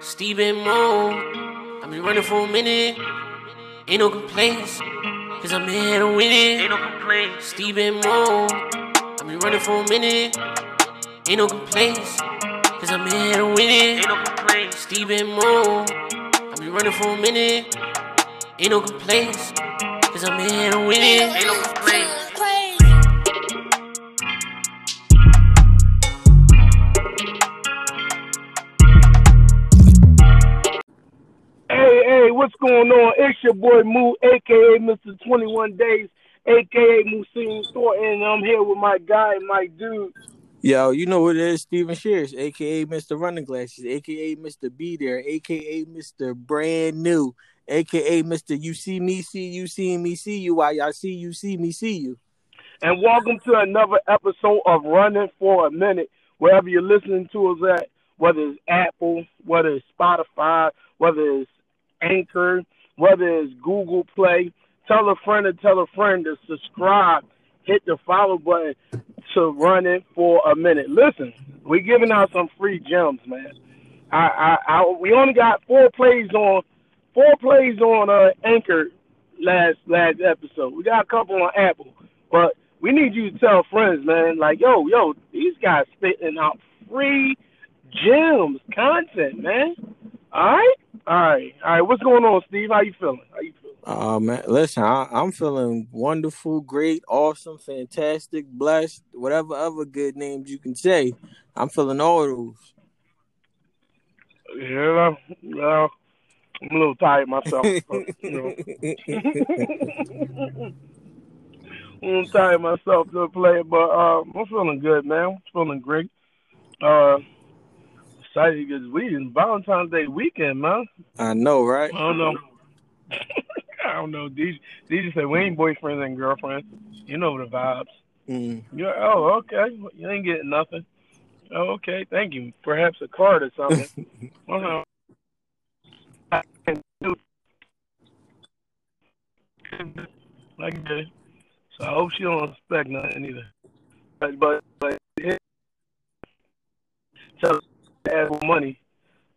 Steve and Mo, I've been running for a minute. Ain't no complaints, cause I'm here to win it. Ain't no complaints. Steve and Mo, I've been running for a minute. Ain't no complaints, cause I'm here to win it. Ain't no complaints. Steve and Mo, I've been running for a minute. Ain't no complaints, cause I'm here to win it. Ain't no what's going on? It's your boy Moo, aka Mr. 21 Days, aka Muhsin Thornton, and I'm here with my guy, my dude. Yo, you know what it is, Steven Shears, aka Mr. Running Glasses, aka Mr. Be There, aka Mr. Brand New, aka Mr. You See Me See You See Me See You while y'all see you see me see you. And welcome to another episode of Running for a Minute, wherever you're listening to us at, whether it's Apple, whether it's Spotify, whether it's Anchor, whether it's Google Play. Tell a friend to tell a friend to subscribe, hit the follow button to run it for a Minute. Listen, we're giving out some free gems, man. I, I, I we only got four plays on four plays on uh, Anchor last last episode. We got a couple on Apple, but we need you to tell friends, man. Like, yo, yo, these guys spitting out free gems, content, man. All right, all right, all right. What's going on, Steve? How you feeling? How you feeling? Oh man, listen, I, I'm feeling wonderful, great, awesome, fantastic, blessed, whatever other good names you can say. I'm feeling all those. Yeah, well, I'm a little tired myself. but, you know. I'm tired myself to play, but uh, I'm feeling good, man. I'm feeling great. Uh, excited because we in Valentine's Day weekend, man. I know, right? I don't know. I don't know. DJ, DJ said we ain't boyfriends and girlfriends. You know the vibes. Mm. You're, oh, okay. You ain't getting nothing. Oh, okay. Thank you. Perhaps a card or something. uh-huh. Like that. So I hope she don't expect nothing either. But but but tell for money.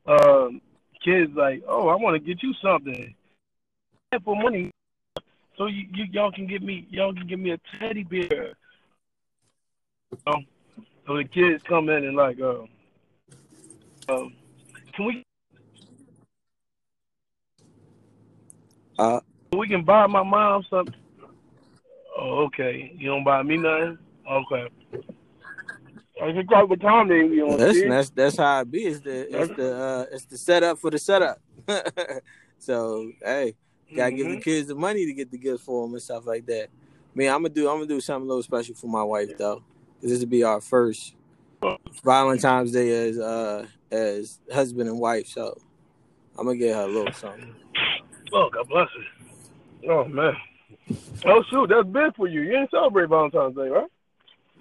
Um, kids like, oh, I want to get you something. For money, so you, you y'all can get me y'all can give me a teddy bear. So, so the kids come in and like, uh, um, can we Uh, we can buy my mom something? Oh, okay. You don't buy me nothing? Okay. Can talk with Tom then you know. listen, that's that's how it be. It's the it's the uh, it's the setup for the setup. so hey, gotta give the Mhm. kids the money to get the gifts for them and stuff like that. Man, I'm gonna do I'm gonna do something a little special for my wife though, 'cause this will be our first Valentine's Day as uh as husband and wife. So I'm gonna get her a little something. Oh, God bless her. Oh man. Oh shoot, that's big for you. You didn't celebrate Valentine's Day, right?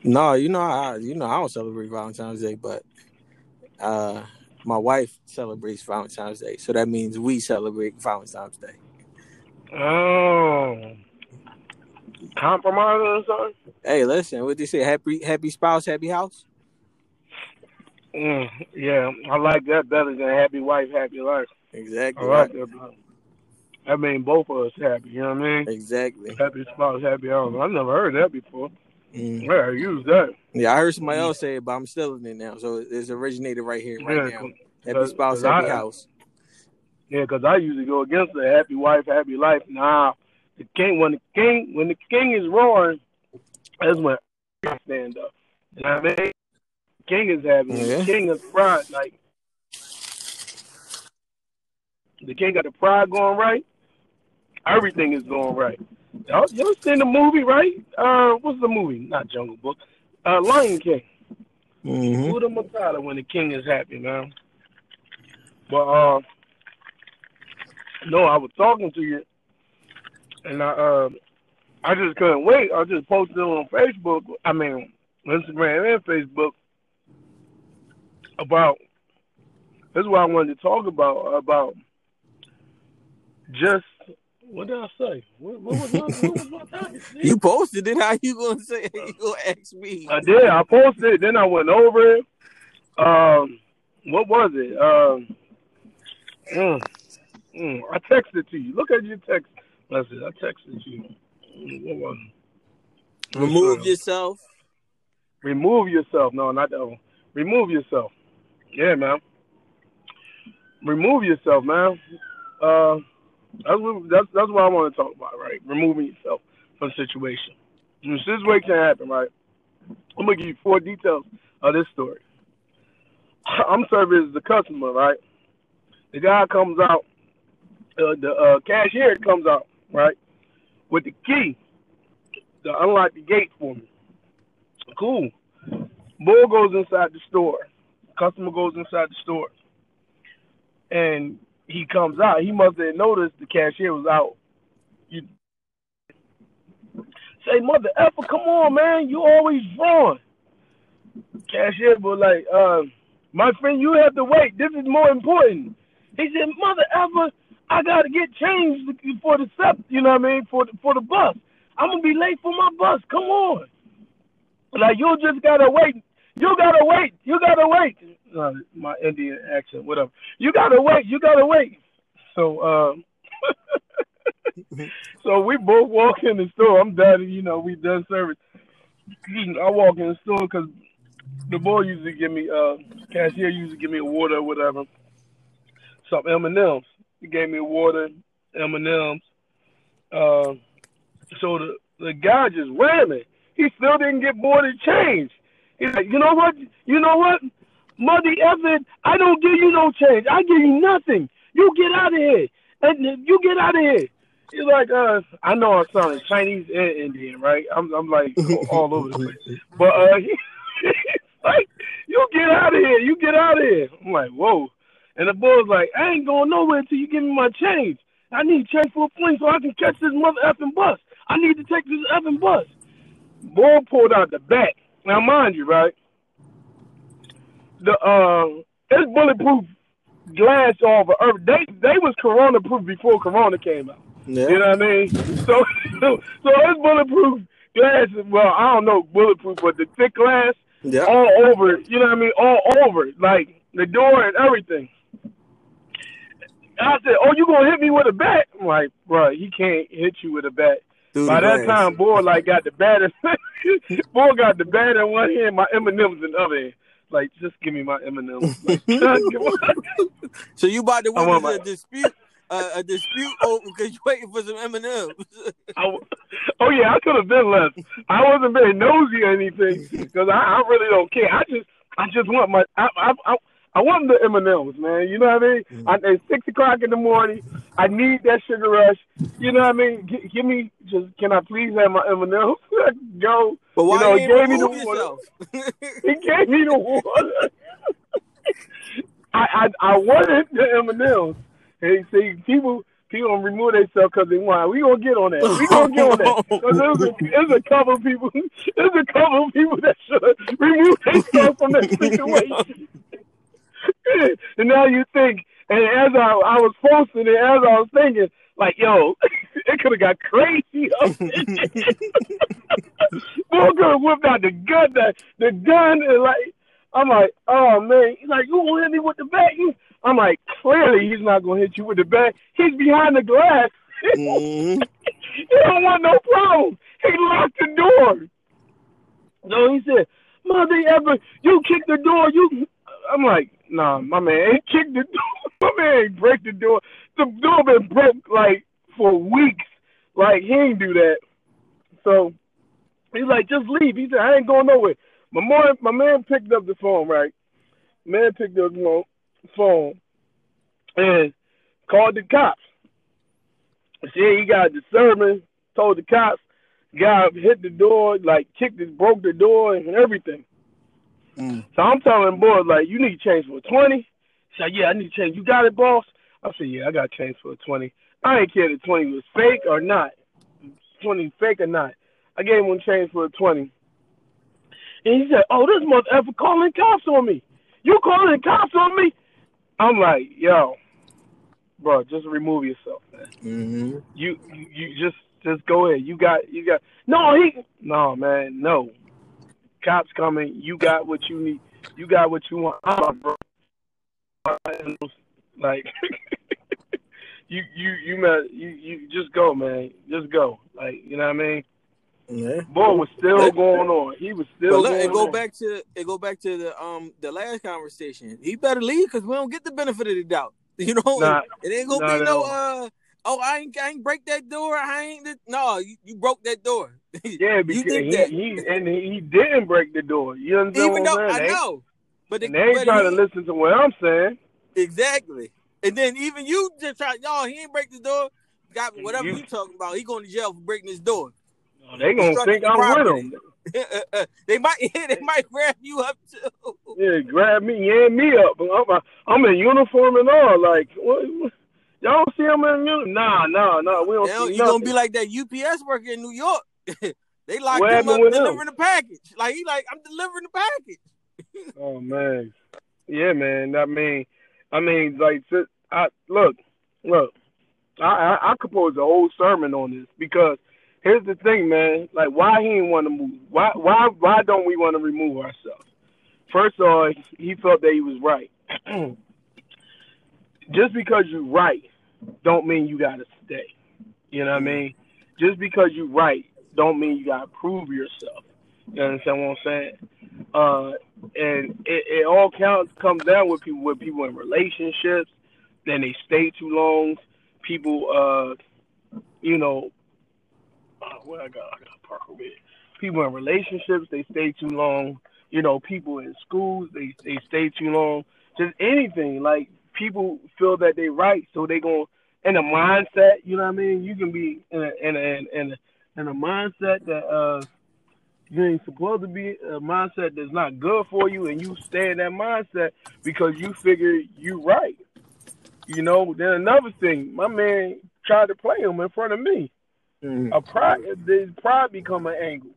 No, you know I you know I don't celebrate Valentine's Day, but uh my wife celebrates Valentine's Day, so that means we celebrate Valentine's Day. Oh. compromise or something? Hey, listen, what they say? Happy happy spouse, happy house. Mm, yeah, I like that better than happy wife, happy life. I Exactly. like Right. that. That mean both of us happy, you know what I mean? Exactly. Happy spouse, happy home. I've never heard that before. Mm. Yeah, use that. Yeah, I heard somebody else say it, but I'm stealing it now. So it's originated right here, right Yeah, now. Happy spouse, happy I- house. Yeah, 'cause I usually go against the happy wife, happy life. Nah, the king when the king when the king is roaring, that's when I stand up. You know what I mean? King is happy. When Yeah. The king is pride. Like the king got the pride going right. Everything is going right. Y'all, y'all seen the movie, right? Uh, what's the movie? Not Jungle Book. Uh, Lion King. hmm Buddha Matata when the king is happy, man. But uh, no, I was talking to you, and I uh, I just couldn't wait. I just posted it on Facebook. I mean, Instagram and Facebook about. This is what I wanted to talk about about just What did I say? What, what was my what was my topic? You posted it. How you gonna say? You gonna ask me? I did. I posted it. Then I went over it. Um, what was it? Um, mm, mm, I texted to you. Look at your text message. I texted you. What was it? Remove yourself. Remove yourself. No, not that one. Remove yourself. Yeah, man. Remove yourself, man. Uh, that's what, that's that's what I want to talk about, right? Removing yourself from a situation. When a can happen, right? I'm gonna give you four details of this story. I'm serving as the customer, right? The guy comes out, uh, the uh, cashier comes out, right, with the key to unlock the gate for me. Cool. Bull goes inside the store. Customer goes inside the store. And he comes out. He must have noticed the cashier was out. You say, Mother effer, come on, man. You always wrong. Cashier was like, uh, my friend, you have to wait. This is more important. He said, Mother effer, I gotta get changed for the sep, you know what I mean, for for the bus. I'm gonna be late for my bus. Come on. Like you just gotta wait. You gotta wait. You gotta wait. Uh, my Indian accent, whatever. You gotta wait. You gotta wait. So, um, so we both walk in the store. I'm done. You know, we done service. I walk in the store because the boy usually give me, uh, cashier usually give me a water or whatever. Some M and M's. He gave me water, M and M's. Uh, so the the guy just me. He still didn't get more than change. He's like, you know what? You know what? Mother effing, I don't give you no change. I give you nothing. You get out of here. And you get out of here. He's like, uh, I know I'm sounding Chinese and Indian, right? I'm, I'm like all over the place. But uh, he, like, you get out of here. You get out of here. I'm like, whoa. And the boy's like, I ain't going nowhere until you give me my change. I need change for a plane so I can catch this mother effing bus. I need to take this effing bus. Boy pulled out the back. Now, mind you, right? The uh, it's bulletproof glass all over Earth. They they was Corona proof before Corona came out. Yeah. You know what I mean? So so, so it's bulletproof glass. Well, I don't know bulletproof, but the thick glass Yeah. all over. You know what I mean? All over, like the door and everything. I said, "Oh, you gonna hit me with a bat?" I'm like, "Bro, he can't hit you with a bat." Through By that glass. time, boy, like got the bat. In, boy got the bat in one hand, my M and M's in the other hand. Like, just give me my M and M's. Like. So you about to witness my- a dispute, uh, a dispute over because you waiting for some M and M's. Oh yeah, I could have been less. I wasn't very nosy or anything because I, I really don't care. I just, I just want my, I, I, I, I want the M and M's, man. You know what I mean? Mm-hmm. I, it's six o'clock in the morning. I need that sugar rush. You know what I mean? G- give me, just can I please have my M and M's? Go. But why you know, you he gave me the water. He gave me the water. I, I I wanted the M and M's. And see, people people gonna remove themselves because they want. We gonna get on that. We gonna get on that. 'Cause there's a, there's a couple people. There's a couple of people that should remove themselves from that situation. and now you think, and as I I was posting it, as I was thinking, like, yo, it could have got crazy. Boy could have whipped out the gun, the, the gun, and like, I'm like, oh man, he's like, you gonna hit me with the bat? You- I'm like, clearly he's not gonna hit you with the bat. He's behind the glass. Mhm. he don't want no problem. He locked the door. No, he said, Mother ever, you kicked the door. You, I'm like, nah, my man ain't kicked the door. My man ain't break the door. The door been broke like for weeks. Like he ain't do that. So he's like, just leave. He said, I ain't going nowhere. My man, my man picked up the phone, right? Man picked up the phone- and called the cops. See, he got disturbance, told the cops, guy hit the door, like kicked it, broke the door and everything. Mm. So I'm telling boys, like, you need change for a 20. He said, yeah, I need change. You got it, boss? I said, yeah, I got change for a 20. I ain't care if the 20 was fake or not. 20 fake or not. I gave him change for a 20. And he said, oh, this mother ever calling cops on me. You calling cops on me? I'm like, yo, bro, just remove yourself, man. Mm-hmm. You, you you just just go ahead. You got you got no he no man no. Cops coming. You got what you need. You got what you want, I'm bro. Like you you you man you you just go man just go like you know what I mean. Yeah. Boy was still going on. He was But still look, going it go on. back to it go back to the um the last conversation. He better leave because we don't get the benefit of the doubt. You know, Nah, it ain't gonna not be at no uh oh I ain't I ain't break that door. I ain't no you, you broke that door. Yeah, because he, that. he and he, didn't break the door. You understand Even what though I'm I saying? They- know, but the, And they ain't but trying he- to listen to what I'm saying. exactly. And then even you just try y'all he ain't break the door. Got whatever You- you, talking about. He going to jail for breaking this door. They gonna think I'm property. with them. they might they might grab you up too. Yeah, grab me, yan me up. I'm, I'm in uniform and all. Like, what, what- y'all don't see him in uniform? Nah, nah, nah. We don't see you gonna be like that UPS worker in New York. they locked What him up with him? delivering the package. Like he like I'm delivering the package. Oh man, yeah, man. I mean, I mean, like, I look, look. I, I I composed a whole sermon on this because here's the thing, man. Like, why he didn't want to move? Why why why don't we want to remove ourselves? First of all, he felt that he was right. Just because you're right, don't mean you gotta stay. You know what I mean? Just because you're right, don't mean you gotta prove yourself. You understand what I'm saying? Uh, and it, it all counts comes down with people with people in relationships. Then they stay too long. People, uh, you know, uh, what I got, I got park. People in relationships, they stay too long. You know, people in schools, they they stay too long. Just anything like people feel that they're right, so they go in a mindset. You know what I mean? You can be in a in a in a, in a mindset that uh you ain't supposed to be a mindset that's not good for you, and you stay in that mindset because you figure you right. You know. Then another thing, my man tried to play him in front of me. A pride, his pride become an angle.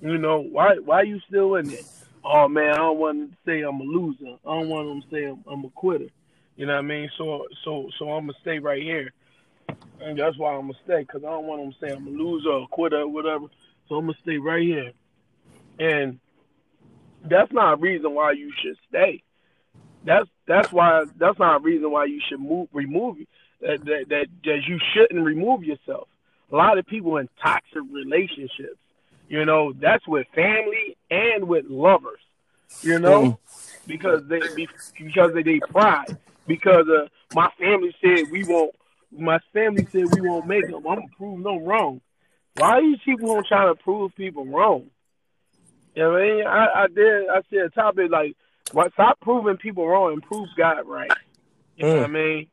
You know why? Why you still in it? Oh man, I don't want to say I'm a loser. I don't want them to say I'm, I'm a quitter. You know what I mean? So so so I'm gonna stay right here, and that's why I'm gonna stay because I don't want them to say I'm a loser or a quitter or whatever. So I'm gonna stay right here, and that's not a reason why you should stay. That's that's why that's not a reason why you should move remove that that that, that you shouldn't remove yourself. A lot of people in toxic relationships, you know, that's with family and with lovers, you know, because they because of their pride. Because uh, my family said we won't. My family said we won't make them. I'm gonna prove them wrong. Why are these people gonna try to prove people wrong? You know what I mean? I, I did. I said a topic like, why, stop proving people wrong and prove God right. You know what I mm. mean?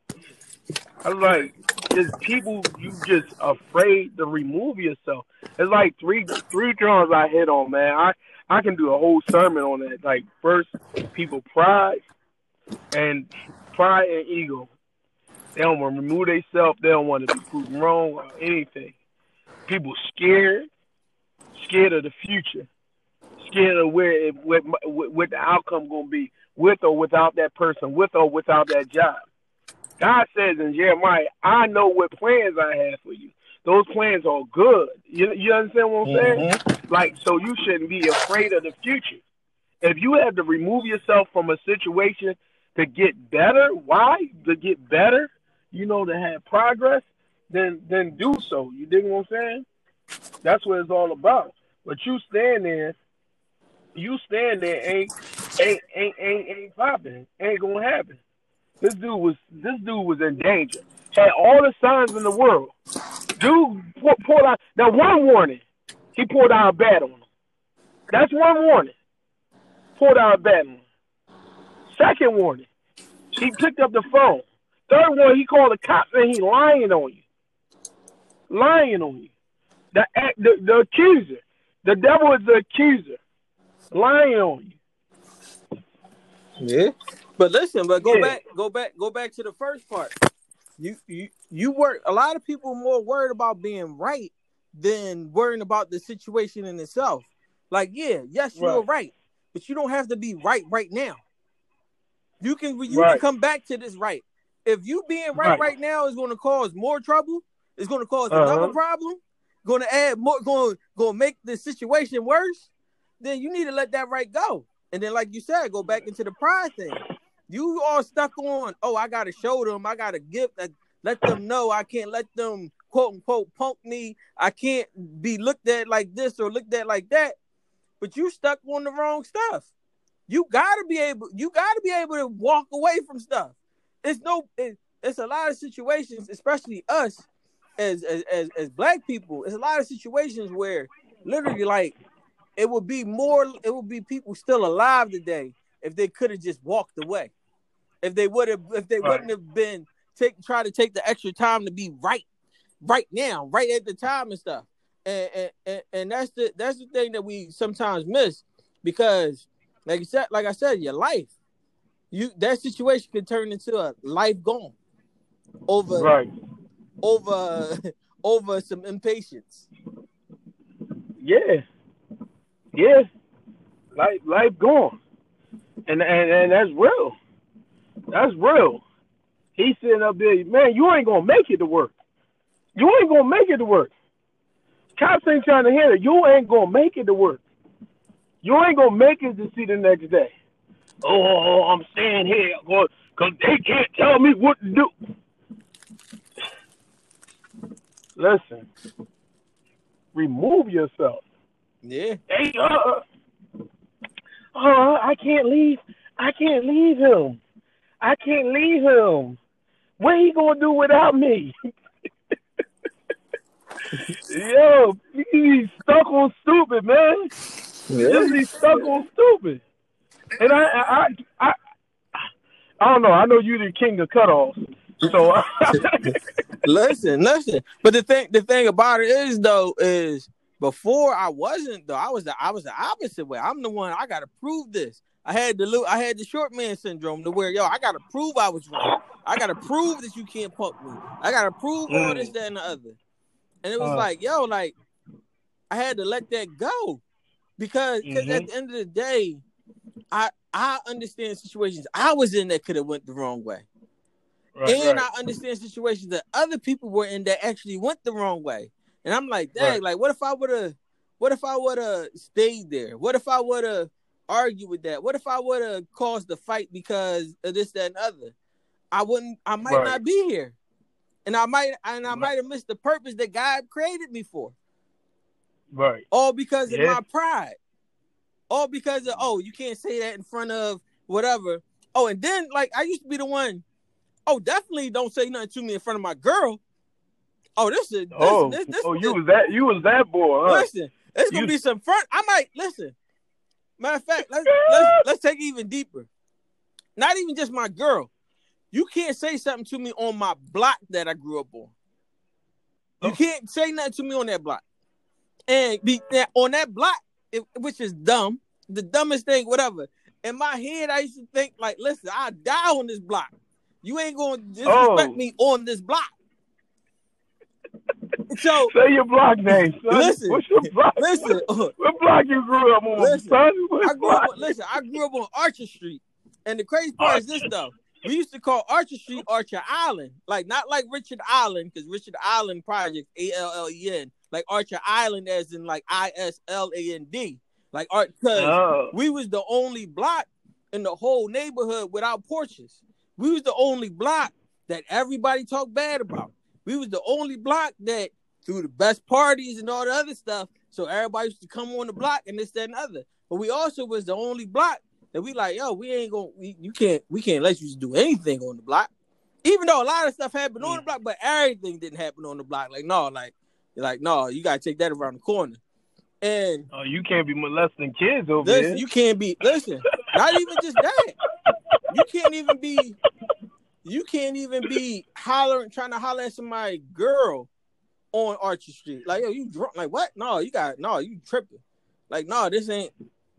I was like, just people, you just afraid to remove yourself. It's like three three drums I hit on, man. I I can do a whole sermon on that. Like first, people pride and pride and ego. They don't want to remove themselves. They don't want to be proven wrong or anything. People scared, scared of the future, scared of where it, what, what the outcome gonna be, with or without that person, with or without that job. God says in Jeremiah, "I know what plans I have for you. Those plans are good." You you understand what I'm saying? Mm-hmm. Like, so you shouldn't be afraid of the future. If you have to remove yourself from a situation to get better, why? To get better, you know, to have progress, then then do so. You dig what I'm saying? That's what it's all about. But you stand there, you stand there, ain't ain't ain't ain't, ain't popping, ain't gonna happen. This dude was this dude was in danger. Had all the signs in the world. Dude pu- pulled out that one warning. He pulled out a bat on him. That's one warning. Pulled out a bat on him. Second warning. He picked up the phone. Third one, he called the cops and he lying on you. Lying on you. The, the the accuser. The devil is the accuser. Lying on you. Yeah. But listen, but go Yeah. back, go back, go back to the first part. You you you work a lot of people more worried about being right than worrying about the situation in itself. Like, yeah, yes, you're Right. right, but you don't have to be right right now. You can you Right. can come back to this right. If you being right Right. right, now is going to cause more trouble, it's going to cause another Uh-huh. problem, going to add more, going going to make the situation worse. Then you need to let that right go. And then, like you said, go back into the pride thing. You all stuck on, oh, I got to show them, I got to give, uh, let them know, I can't let them quote unquote punk me. I can't be looked at like this or looked at like that. But you stuck on the wrong stuff. You gotta be able. You gotta be able to walk away from stuff. It's no. It, it's a lot of situations, especially us as, as as as black people. It's a lot of situations where literally, like, it would be more. It would be people still alive today if they could have just walked away. If they would have. If they Right. wouldn't have been take try to take the extra time to be right, right now, right at the time and stuff. And and, and, and that's the that's the thing that we sometimes miss because like you said, like I said, your life, you that situation can turn into a life gone over Right. over over some impatience. Yeah. Yeah. Life life gone. And and, and that's real. That's real. He's sitting up there, man, you ain't gonna make it to work. You ain't gonna make it to work. Cops ain't trying to hear it. You ain't gonna make it to work. You ain't gonna make it to see the next day. Oh, I'm staying here because they can't tell me what to do. Listen, remove yourself. Yeah, Hey, uh, uh, I can't leave. I can't leave him. I can't leave him. What he gonna do without me? Yo, he's stuck on stupid, man. Just he's stuck on stupid. And I, I, I, I, don't know. I know you're the king of cutoffs, so listen, listen. But the thing, the thing about it is though, is before I wasn't though. I was the I was the opposite way. I'm the one. I got to prove this. I had the I had the short man syndrome to where yo, I got to prove I was wrong. I got to prove that you can't punk me. I got to prove all this, that, and the other. And it was Uh. like, yo, like I had to let that go because because at Mhm. the end of the day, I I understand situations I was in that could have went the wrong way right, and right. I understand situations that other people were in that actually went the wrong way. And I'm like, dang, Right. like what if I would have what if I would have stayed there? What if I would have argued with that? What if I would have caused the fight because of this, that, and other? I wouldn't I might not be here. And I might and I might have missed the purpose that God created me for. right. All because of my pride. All because of oh, you can't say that in front of whatever. Oh, and then like I used to be the one. Oh, definitely don't say nothing to me in front of my girl. Oh, this is this, Oh, this, this, oh, you was that you was that boy, huh? listen. It's gonna You- be some front. I might listen. Matter of fact, let's let's let's take it even deeper. Not even just my girl. You can't say something to me on my block that I grew up on. You Oh. can't say nothing to me on that block. And be that on that block, it, which is dumb, the dumbest thing, whatever. In my head, I used to think like, listen, I die on this block. You ain't gonna disrespect Oh. me on this block. So Say your block name, son. Listen. What's your block? listen, What block you grew up on, Listen. son? What I grew up. block? On, listen, I grew up on Archer Street, and the crazy part is this though. We used to call Archer Street Archer Island, like not like Richard Allen, because Richard Allen Project A L L E N, like Archer Island as in like I S L A N D, like art. Because Oh, we was the only block in the whole neighborhood without porches. We was the only block that everybody talked bad about. We was the only block that threw the best parties and all the other stuff. So everybody used to come on the block and this, that, and other. But we also was the only block that we like, yo, we ain't gonna we, you can't we can't let you just do anything on the block. Even though a lot of stuff happened on the block, but everything didn't happen on the block. Like, no, like, like, no, you gotta take that around the corner. And oh, you can't be molesting kids over Listen, there. you can't be listen. Not even just that. You can't even be. You can't even be hollering, trying to holler at somebody girl on Archer Street. Like, yo, you drunk? Like, what? No, you got no. You tripping? Like, no, this ain't.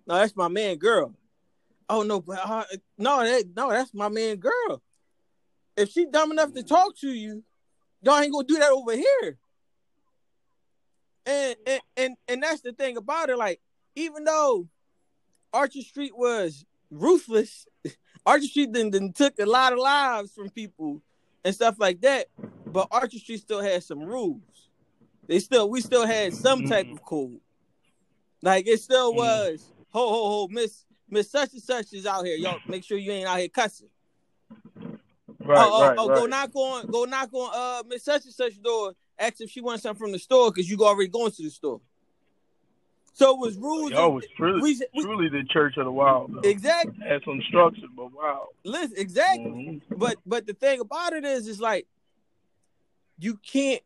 No, that's my man, girl. Oh no, but uh, no, that no, that's my man, girl. If she dumb enough to talk to you, y'all ain't gonna do that over here. And and and, and that's the thing about it. Like, even though Archer Street was ruthless, Archer Street then, then took a lot of lives from people and stuff like that. But Archer Street still had some rules. They still we still had some type Mhm. of code. Like it still Mhm. was ho ho ho Miss Miss such and such is out here. Y'all make sure you ain't out here cussing. Right, oh, oh, right, oh, right. go knock on go knock on uh Miss such and such door. Ask if she wants something from the store because you already going to the store. So it was rules. Yo, it was truly, we, we, truly the church of the wild. Though. exactly. Had some structure, but wow. Listen, exactly. Mhm. But but the thing about it is, is like you can't.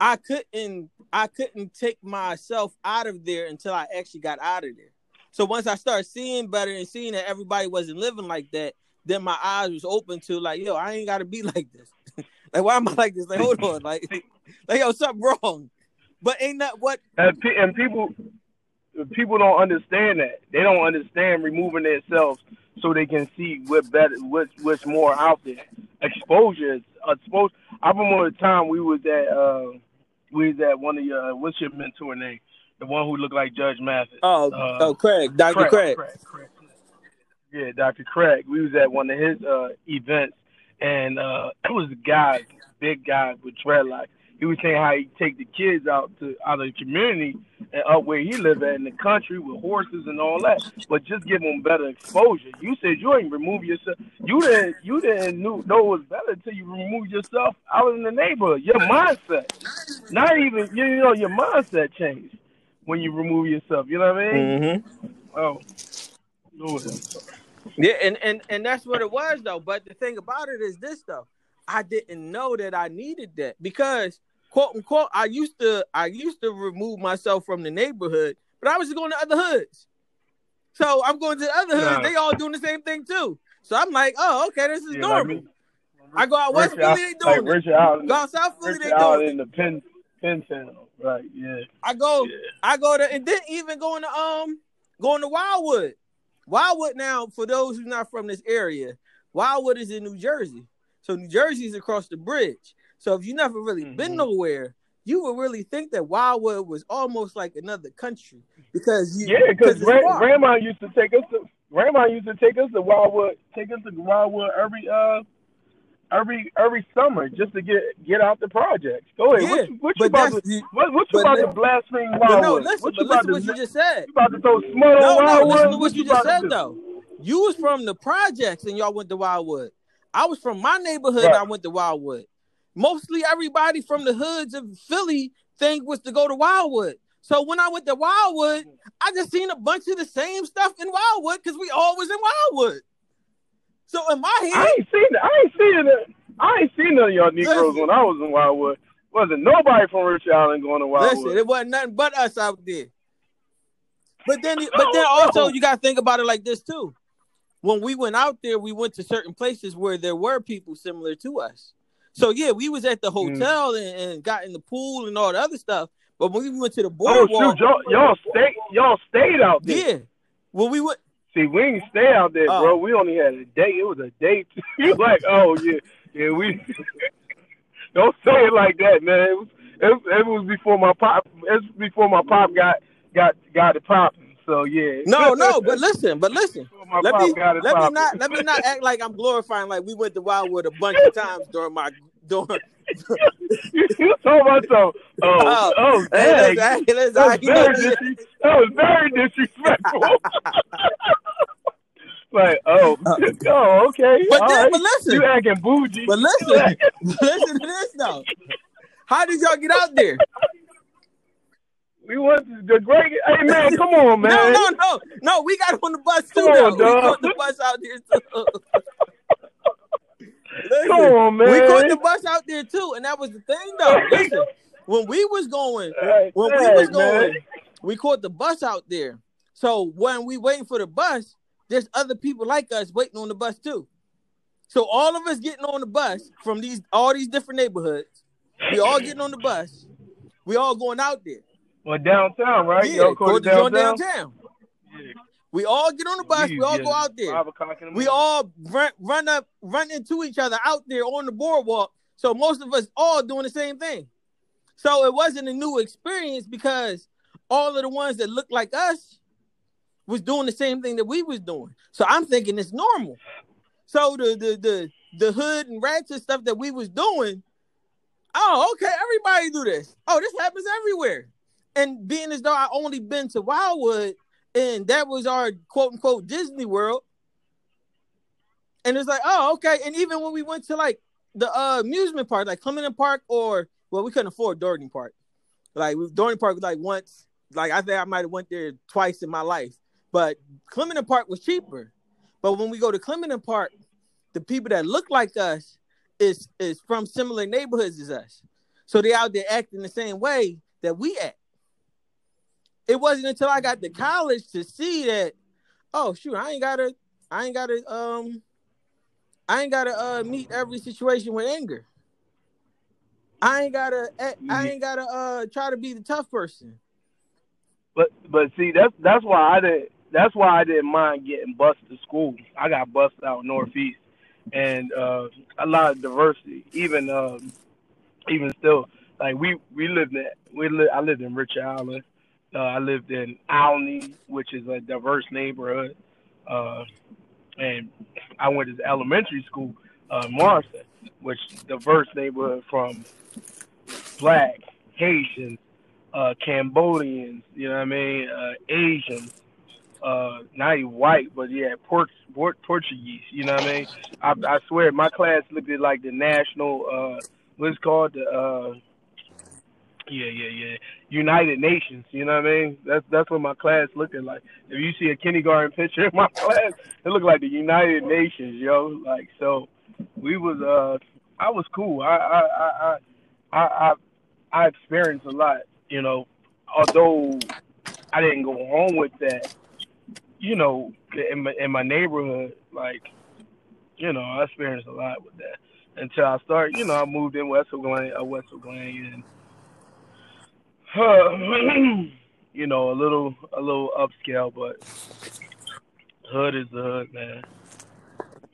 I couldn't. I couldn't take myself out of there until I actually got out of there. So once I started seeing better and seeing that everybody wasn't living like that, then my eyes was open to like, yo, I ain't got to be like this. Like, why am I like this? Like, hold on, like, like, yo, something wrong. But ain't that what? And, pe- and people, people don't understand that. They don't understand removing themselves so they can see what better, what what's more out there. Exposure is exposed. I remember the time we was at, uh, we was at one of your, what's your mentor name? The one who looked like Judge Mathis. Oh, Uh, oh, Craig, Doctor Craig. Craig. Yeah, Dr. Craig. We was at one of his uh, events, and uh, it was a guy, big guy with dreadlocks. He was saying how he take the kids out to out of the community and up where he live at in the country with horses and all that, but just give them better exposure. You said you ain't remove yourself. You didn't. You didn't knew, know it was better until you remove yourself out in the neighborhood. Your mindset, not even you know your mindset changed when you remove yourself. You know what I mean? Mm-hmm. Oh, Lord. Yeah, and, and and that's what it was though. But the thing about it is this though. I didn't know that I needed that because quote unquote I used to I used to remove myself from the neighborhood, but I was going to other hoods. So I'm going to the other hoods, Nah. they all doing the same thing too. So I'm like, oh, okay, this is Yeah, normal. like. I go out West Richard Philly, they like doing it. Richard out, Go out South Philly, they Richard out doing in the Penn Penn town. Right, yeah. I go yeah. I go to and then even going to um going to Wildwood. Wildwood now, for those who's not from this area, Wildwood is in New Jersey. So New Jersey's across the bridge. So if you never really been Mhm. nowhere, you would really think that Wildwood was almost like another country because you Yeah, because grandma used to take us to grandma used to take us to Wildwood, take us to Wildwood every uh every every summer just to get get out the projects. Go ahead. Yeah, what you, what you about to you- what, what you about to blaspheme Wildwood? no, listen, what you about to what you just said. you about to throw smut on No, no, listen to what you just about to said though. You was from the projects and y'all went to Wildwood. I was from my neighborhood Right. and I went to Wildwood. Mostly everybody from the hoods of Philly think was to go to Wildwood. So when I went to Wildwood, I just seen a bunch of the same stuff in Wildwood because we all was in Wildwood. So in my head, I ain't seen I ain't seen it. I ain't seen none of y'all Negroes when I was in Wildwood. Wasn't nobody from Rich Island going to Wildwood. listen, it wasn't nothing but us out there. But then, but then also you gotta think about it like this too. When we went out there, we went to certain places where there were people similar to us. So yeah, we was at the Mm. hotel and, and got in the pool and all the other stuff. But when we went to the oh boardwalk, shoot, y'all, y'all stayed y'all stayed out there. yeah, when we went, See, we didn't stay out there, Oh. bro. We only had a day. It was a date. you like, oh yeah, yeah. We don't say it like that, man. It was it, it was before my pop. It was before my pop got got got it popping. So yeah. no, no, but listen, but listen. Let me let me not let me not act like I'm glorifying like we went to Wildwood a bunch of times during my during. you told myself, oh, Oh, oh, Hey, dang. listen, hey, listen, That was very, dis- that was very disrespectful. like, oh, uh, oh, okay. But all then- right. but listen. you acting bougie. But listen, acting- listen to this though. How did y'all get out there? we went to the great. Hey man, come on, man. No, no, no, no. We got on the bus too. Come on, we caught the bus out there too. Listen, Come on, man. We caught the bus out there too, and that was the thing though. Listen, when we was going, Hey, when we hey, was man. going, we caught the bus out there. So when we waiting for the bus, there's other people like us waiting on the bus too. So all of us getting on the bus from these all these different neighborhoods, we all getting on the bus. We all going out there. Well, downtown, right? Yeah, Y'all caught caught it the joint downtown. downtown. Yeah. We all get on the bus. We all go out there. Five o'clock in the We all run, run up, run into each other out there on the boardwalk. So most of us all doing the same thing. So it wasn't a new experience because all of the ones that looked like us was doing the same thing that we was doing. So I'm thinking it's normal. So the the the the hood and ratchet stuff that we was doing. Oh, okay, everybody do this. Oh, this happens everywhere. And being as though I only been to Wildwood, and that was our quote unquote Disney World. And it's like, oh, okay. And even when we went to like the uh, amusement park, like Clementon Park, or well, we couldn't afford Dorney Park. Like Dorney Park was like once, like I think I might have went there twice in my life. But Clementon Park was cheaper. But when we go to Clementon Park, the people that look like us is is from similar neighborhoods as us. So they out there acting the same way that we act. It wasn't until I got to college to see that, oh shoot, I ain't gotta, I ain't gotta, um, I ain't gotta uh meet every situation with anger. I ain't gotta, I ain't gotta uh try to be the tough person. But but see, that's that's why I didn't. That's why I didn't mind getting bused to school. I got bused out northeast, and uh, a lot of diversity. Even um, even still, like we we lived in we li- I lived in Richard Allen. Uh, I lived in Olney, which is a diverse neighborhood, uh, and I went to elementary school, uh, Marston, which diverse neighborhood from black, Haitian, uh, Cambodians, you know what I mean, uh, Asians, uh, not even white, but yeah, Port, Port, Portuguese, you know what I mean. I, I swear, my class looked at like the national, uh, what's called? The, uh, yeah, yeah, yeah, United Nations. You know what I mean? That's that's what my class looking like. If you see a kindergarten picture in my class, it looked like the United Nations, yo. Like so, we was uh, I was cool. I I I I I, I experienced a lot you know, although I didn't go home with that, you know, in my, in my neighborhood, like, you know, I experienced a lot with that until I started, you know, I moved in West Oak Lane, uh, West Oak Lane, and uh, you know, a little, a little upscale, but hood is the hood, man.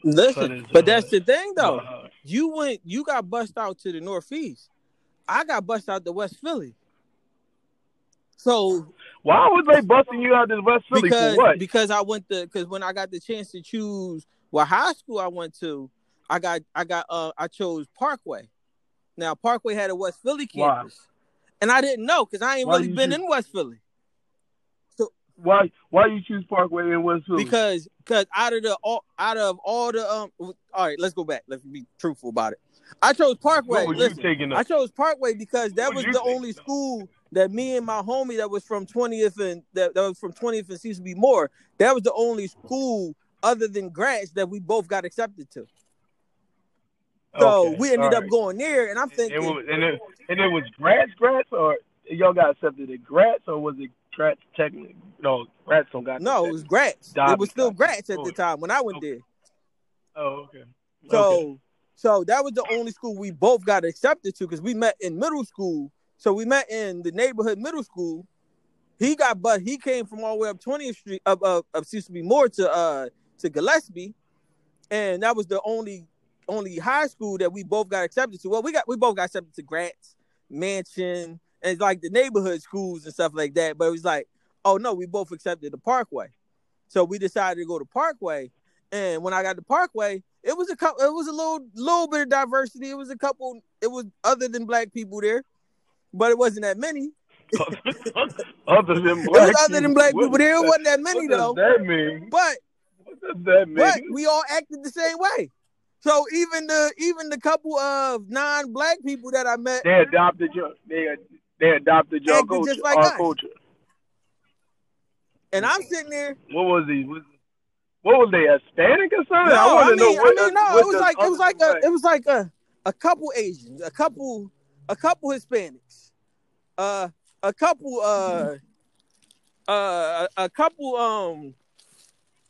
Listen, but that's the thing, though. Uh, you went, you got bust out to the northeast. I got bust out to West Philly. So why was they busting you out to West Philly because, for what? Because I went to because when I got the chance to choose what high school I went to, I got I got uh I chose Parkway. Now Parkway had a West Philly campus? And I didn't know because I ain't why really been choose, in West Philly. So why why you choose Parkway in West Philly? Because because out of the all out of all the um all right let's go back let's be truthful about it. I chose Parkway. Listen, I chose Parkway because that was the only school that me and my homie that was from 20th and that, that was from 20th and seems to be more. That was the only school other than Gratz that we both got accepted to. So okay, we ended up right. going there, and I'm thinking, and it was, and it, and it was Gratz, Gratz, or y'all got accepted at Gratz, or was it Gratz technically? No, Gratz don't got. No, it was Gratz. It was still Gratz at the time when I went okay. there. Oh, okay. So, okay. so that was the only school we both got accepted to because we met in middle school so we met in the neighborhood middle school. He got but he came from all the way up 20th Street up up, up to be more to uh to Gillespie. And that was the only only high school that we both got accepted to. Well, we got we both got accepted to Gratz, Mansion, and like the neighborhood schools and stuff like that. But it was like, oh no, we both accepted the Parkway. So we decided to go to Parkway. And when I got to Parkway, it was a couple, it was a little little bit of diversity. It was a couple, it was other than black people there but it wasn't that many. other than black, it was other than black people, what, there wasn't that many what though. Does that mean? But what does that mean? But we all acted the same way. So even the even the couple of non-black people that I met, they adopted your they they adopted your culture, just like our us. culture. And I'm sitting there. What was he? What, what was they Hispanic or something? No, I, I mean, know what, I mean, no, it was like it was like a, it was like a a couple Asians, a couple a couple Hispanics, uh a couple uh uh a couple um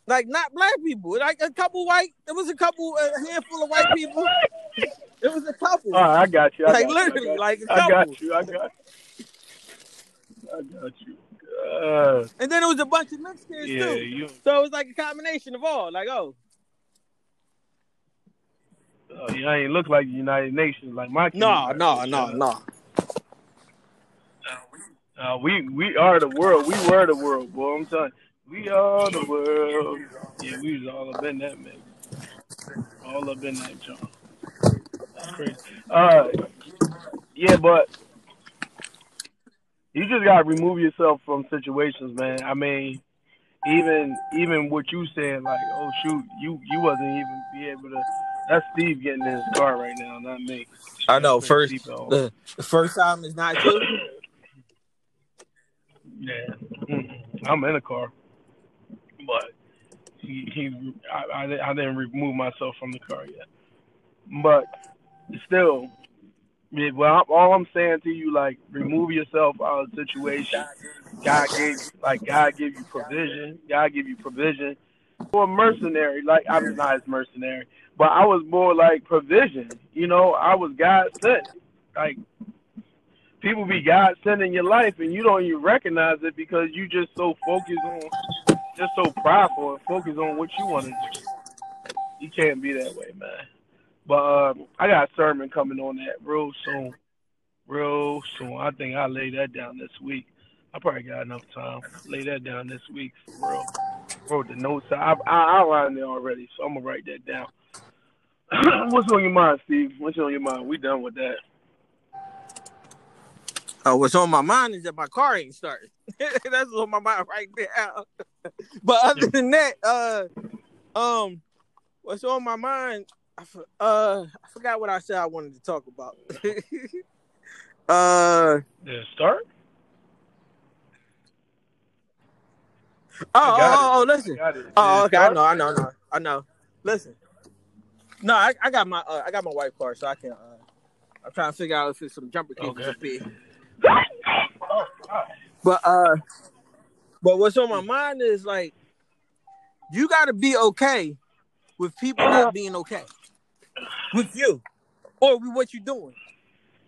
like not black people, like a couple white. There was a couple, a handful of white people. It was a couple. Oh, I got you. I like got literally, you. like a I couple. I got you. I got you. I got you. Uh, and then it was a bunch of Mexicans yeah, too. You... So it was like a combination of all. Like, oh, oh, you ain't look like the United Nations, like my. No, no, no, no. Uh, we we are the world. We were the world, boy. I'm telling you, we are the world. Yeah, we was all up in that man. All up in that John. That's crazy. Uh, yeah, but you just gotta remove yourself from situations, man. I mean, even even what you said, like, oh shoot, you you wasn't even be able to. That's Steve getting in his car right now, not me. I know. First, his seatbelt on. the, the first time is not you. Yeah, I'm in a car, but he he I, I, I didn't remove myself from the car yet. But still, yeah, well, all I'm saying to you, like, remove yourself out of the situation. God gave like God give you provision. God give you provision for mercenary. Like I'm not as mercenary, but I was more like provision. You know, I was God sent. Like people be God sent in your life, and you don't even recognize it because you just so focused on, just so prideful and focused on what you want to do. You can't be that way, man. But uh, I got a sermon coming on that real soon, real soon. I think I'll lay that down this week. I probably got enough time. Lay that down this week for real. Wrote the notes. I I outlined it already, so I'm gonna write that down. What's on your mind, Steve? What's on your mind? We done with that. Oh, what's on my mind is that my car ain't starting. That's on my mind right now. but other than that, uh, um, what's on my mind? I, uh, I forgot what I said I wanted to talk about. uh, Did it start? oh, oh, oh, listen. Oh, okay. I know, I know, I know, I know. Listen, no, I, I got my, uh, I got my white car, so I can. Uh, I'm trying to figure out if it's some jumper cables Okay. Up here. God. But uh, but what's on my mind is like, you got to be okay with people not being okay with you, or with what you're doing,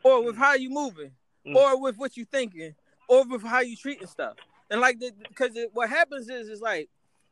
or with how you moving, Mm. or with what you thinking, or with how you treating stuff. And like, because what happens is, is like,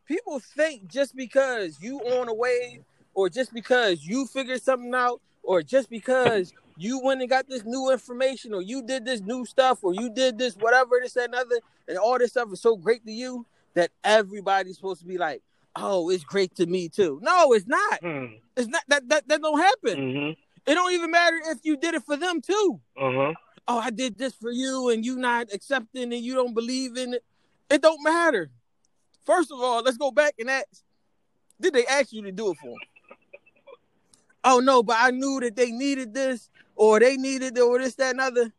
people think just because you on a wave, or just because you figured something out, or just because you went and got this new information, or you did this new stuff, or you did this whatever this and other, and all this stuff is so great to you that everybody's supposed to be like, oh, it's great to me too. No, it's not. Hmm. It's not that that that don't happen. Mm-hmm. It don't even matter if you did it for them too. Uh-huh. Oh, I did this for you, and you not accepting, and you don't believe in it. It don't matter. First of all, let's go back and ask: Did they ask you to do it for them? Oh no, but I knew that they needed this, or they needed it, or this, that, and other.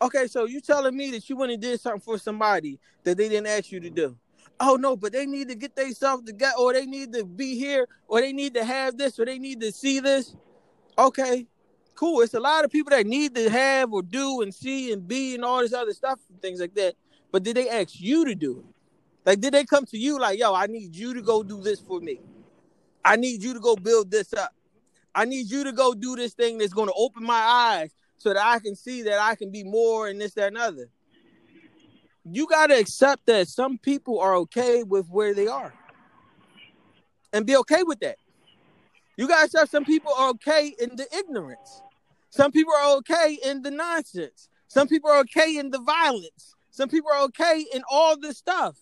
Okay, so you telling me that you went and did something for somebody that they didn't ask you to do? Oh no, but they need to get themselves together, or they need to be here, or they need to have this, or they need to see this. Okay, cool. It's a lot of people that need to have or do and see and be and all this other stuff and things like that. But did they ask you to do it? Like, did they come to you like, yo, I need you to go do this for me? I need you to go build this up. I need you to go do this thing that's going to open my eyes so that I can see that I can be more and this, that, and other. You got to accept that some people are okay with where they are and be okay with that. You got to accept some people are okay in the ignorance. Some people are okay in the nonsense. Some people are okay in the violence. Some people are okay in all this stuff.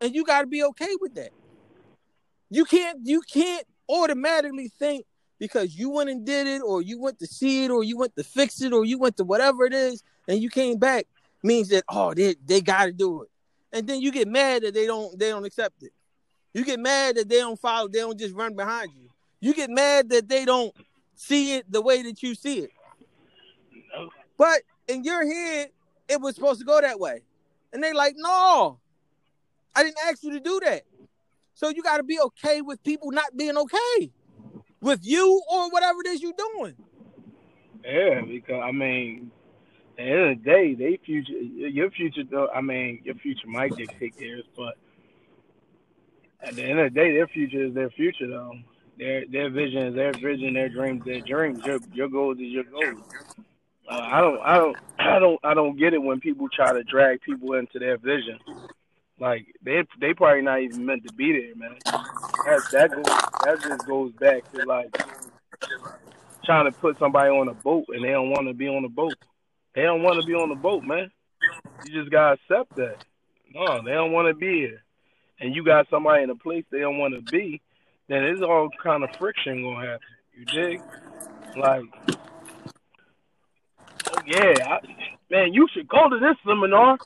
And you got to be okay with that. You can't you can't automatically think because you went and did it or you went to see it or you went to fix it or you went to whatever it is and you came back means that oh they they got to do it. And then you get mad that they don't they don't accept it. You get mad that they don't follow, they don't just run behind you. You get mad that they don't see it the way that you see it. No. But in your head, it was supposed to go that way. And they like, no, I didn't ask you to do that. So you got to be okay with people not being okay with you or whatever it is you're doing. Yeah, because I mean, at the end of the day, they future, your future. Though I mean, your future might dictate theirs, but at the end of the day, their future is their future, though. Their their vision is their vision, their dreams, their dreams. Your your goals is your goals. Uh, I don't, I don't, I don't, I don't get it when people try to drag people into their vision. Like they, they probably not even meant to be there, man. That that goes, that just goes back to like trying to put somebody on a boat and they don't want to be on the boat. They don't want to be on the boat, man. You just gotta accept that. No, they don't want to be here, and you got somebody in a place they don't want to be. then it's all kind of friction gonna happen. You dig? Like, yeah, I, man, you should go to this seminar.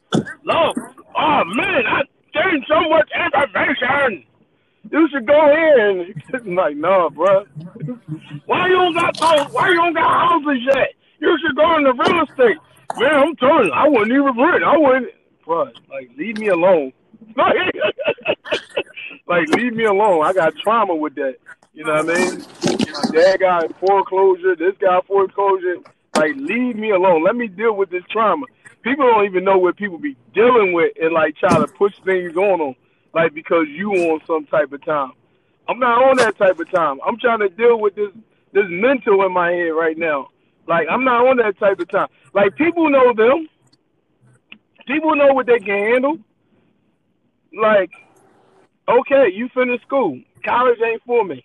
Look, oh man, I gained so much information. You should go in. I'm like, no, bro. Why you don't got those? Why you don't got houses yet? You should go into real estate. Man, I'm telling you, I wouldn't even rent. I wouldn't. Bro, like, leave me alone. like, leave me alone. I got trauma with that. You know what I mean? My dad got foreclosure. This guy foreclosure. Like, leave me alone. Let me deal with this trauma. People don't even know what people be dealing with and like try to push things on them, like because you on some type of time. I'm not on that type of time. I'm trying to deal with this this mental in my head right now. Like I'm not on that type of time. Like people know them. People know what they can handle. Like, okay, you finished school. College ain't for me.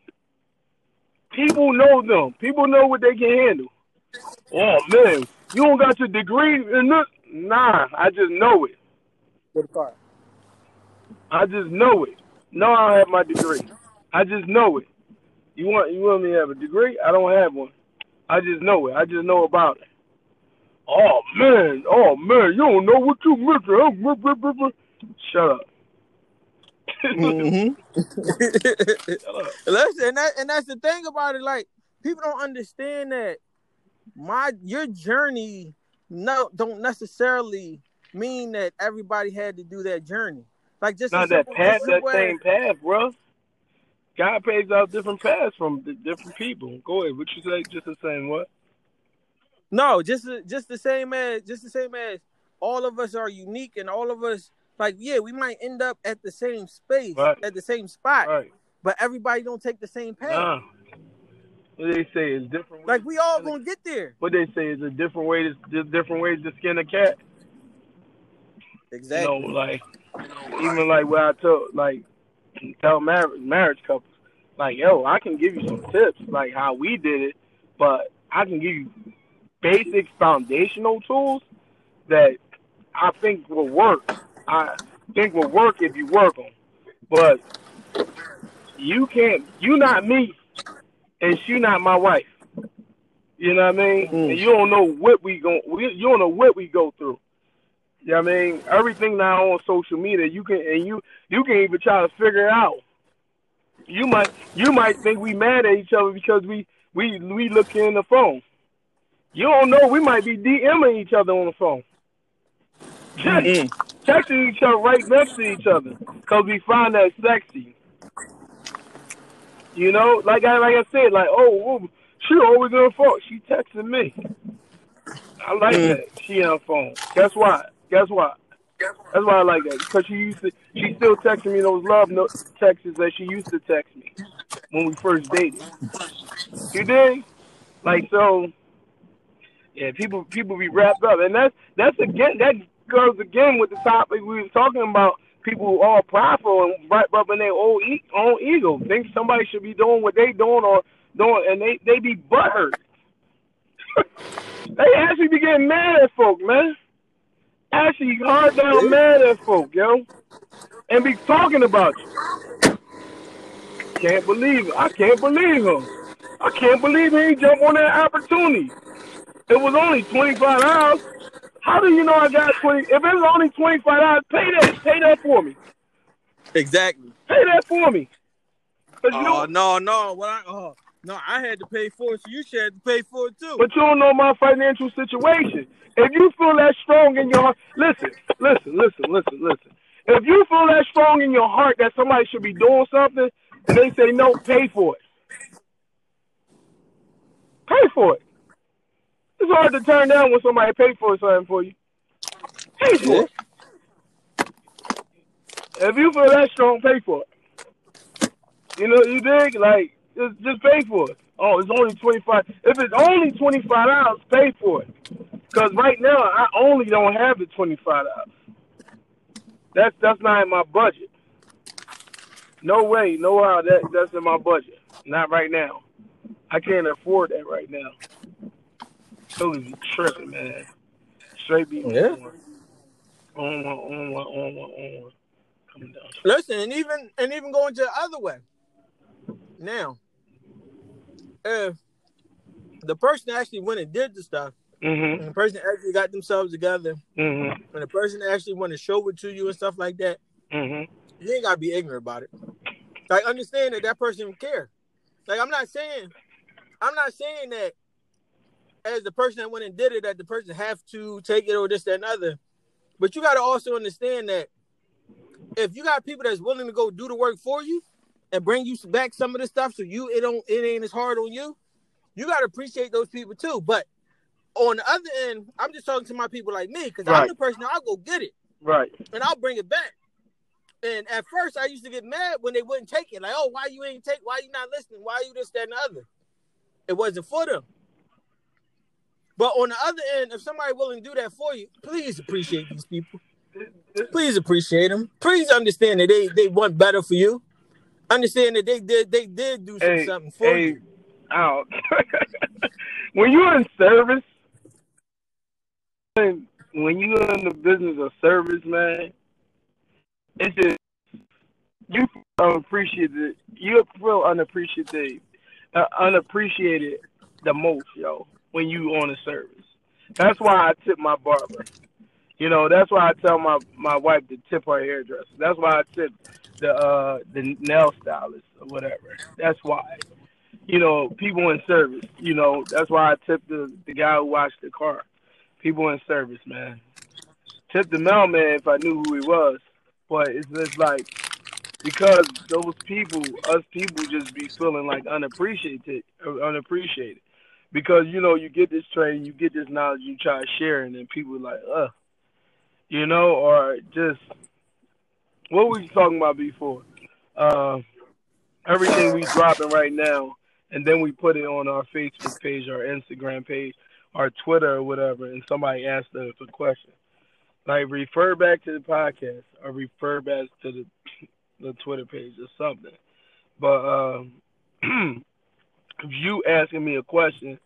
People know them. People know what they can handle. Oh man, you don't got your degree in this? Nah, I just know it. With a car. I just know it. No, I don't have my degree. I just know it. You want you want me to have a degree? I don't have one. I just know it. I just know about it. Oh man, oh man, you don't know what you missing. Shut up. Mm-hmm. Listen, and, that, and that's the thing about it. Like people don't understand that my your journey no don't necessarily mean that everybody had to do that journey. Like just not that path, that same path, bro. God pays out different paths from different people. Go ahead. What you say? Just the same what? No, just just the same as just the same as all of us are unique and all of us like yeah, we might end up at the same space right. at the same spot, right. but everybody don't take the same path. Nah. What they say is different. Like we all gonna get there. What they say is a different way to different ways to skin a cat. Exactly. You know, like even like what I told like tell marriage marriage couples, like yo, I can give you some tips like how we did it, but I can give you basic foundational tools that I think will work. I think will work if you work them, but you can't. You not me, and she not my wife. You know what I mean? Mm. And you don't know what we go. You don't know what we go through. You know what I mean? Everything now on social media, you can and you you can even try to figure it out. You might you might think we mad at each other because we we we look in the phone. You don't know we might be DMing each other on the phone. Just Mm-mm. texting each other right next to each other because we find that sexy. You know, like I like I said, like oh, she always on the phone. She texting me. I like Mm. that. She on the phone. Guess why? Guess why? That's why I like that because she used to. She still texting me those love note texts that she used to text me when we first dated. You dig? Like so. Yeah, people people be wrapped up, and that's that's again that goes again with the topic we was talking about. People all prideful and right up in their own e- own ego, think somebody should be doing what they doing or doing, and they they be butthurt. they actually be getting mad at folk, man. Actually, hard down mad at folk, yo, and be talking about you. Can't believe it. I can't believe him. I can't believe he jump on that opportunity. It was only twenty five dollars. How do you know I got twenty? If it was only twenty five dollars, pay that. Pay that for me. Exactly. Pay that for me. Oh don't, no, no. What I oh no, I had to pay for it, so you should have to pay for it too. but you don't know my financial situation. If you feel that strong in your heart, listen, listen, listen, listen, listen. If you feel that strong in your heart that somebody should be doing something, and they say no, pay for it. Pay for it. It's hard to turn down when somebody pay for something for you. Pay for it. If you feel that strong, pay for it. You know, you dig? Like, just just pay for it. Oh, it's only twenty five. If it's only twenty five dollars, pay for it. Because right now, I only don't have the twenty five dollars. That's that's not in my budget. No way, no how that that's in my budget. Not right now. I can't afford that right now. Totally be tripping, man. Straight be Yeah. on one, on one, on one, on one. Coming down. Listen, and even and even going to the other way. Now, if the person actually went and did the stuff, Mhm. and the person actually got themselves together, Mhm. and the person actually want to show it to you and stuff like that, Mhm. you ain't gotta be ignorant about it. Like understand that that person care. Like I'm not saying, I'm not saying that as the person that went and did it, that the person have to take it or this that and other. But you gotta also understand that if you got people that's willing to go do the work for you and bring you back some of the stuff, so you it don't it ain't as hard on you, you gotta appreciate those people too. But on the other end, I'm just talking to my people like me because I'm the person I'll go get it Right. and I'll bring it back. And at first, I used to get mad when they wouldn't take it. Like, oh, why you ain't take? Why you not listening? Why you this, that, and the other? It wasn't for them. But on the other end, if somebody willing to do that for you, please appreciate these people. Please appreciate them. Please understand that they they want better for you. Understand that they did they did do some, Hey, something for hey, you. out. when you're in service, when when you're in the business of service, man, it's just you feel unappreciated. You feel unappreciated, uh, unappreciated the most, yo. When you on a service, that's why I tip my barber. You know, that's why I tell my my wife to tip her hairdresser. That's why I tip the uh the nail stylist or whatever. That's why. You know, people in service. You know, that's why I tip the the guy who washed the car. People in service, man. Tip the mailman if I knew who he was. But it's just like because those people, us people, just be feeling like unappreciated, unappreciated. Because you know, you get this training, you get this knowledge, you try to share, and then people like, uh, you know, or just what were we talking about before? Uh, everything we dropping right now, and then we put it on our Facebook page, our Instagram page, our Twitter or whatever, and somebody asked us a question. Like refer back to the podcast or refer back to the the Twitter page or something. But um, if you asking me a question,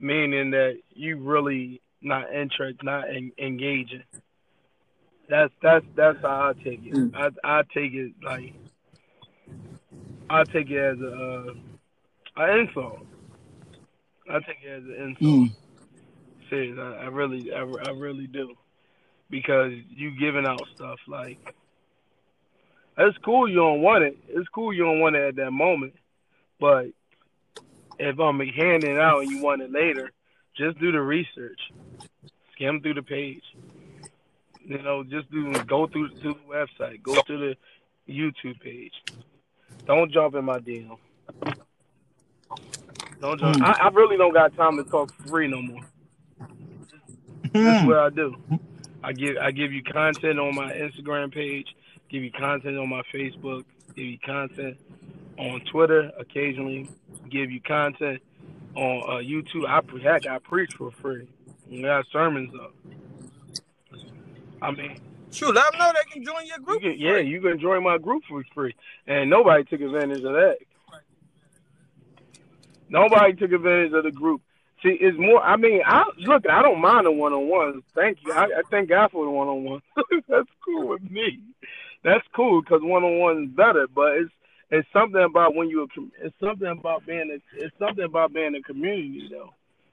meaning that you really not interested, not en- engaging. That's that's that's how I take it. I I take it like I take it as a uh, an insult. I take it as an insult. Serious, I, I really I, I really do because you giving out stuff like it's cool you don't want it. It's cool you don't want it at that moment, but if I'm handing it out and you want it later, just do the research. Skim through the page. You know, just do go through to the website, go to the YouTube page. Don't jump in my DM. Don't jump. Hmm. I, I really don't got time to talk free no more. That's hmm. what I do. I give I give you content on my Instagram page, give you content on my Facebook, give you content on Twitter occasionally, give you content on uh, YouTube. I heck I preach for free. I got sermons up. I mean, Shoot, let them know they can join your you group. can, yeah, you can join my group for free, and nobody took advantage of that. Nobody took advantage of the group. See, it's more. I mean, I look. I don't mind the one on ones. Thank you. I, I thank God for the one on one. That's cool with me. That's cool because one on one is better. But it's it's something about when you. It's something about being. A, it's something about being a community, though.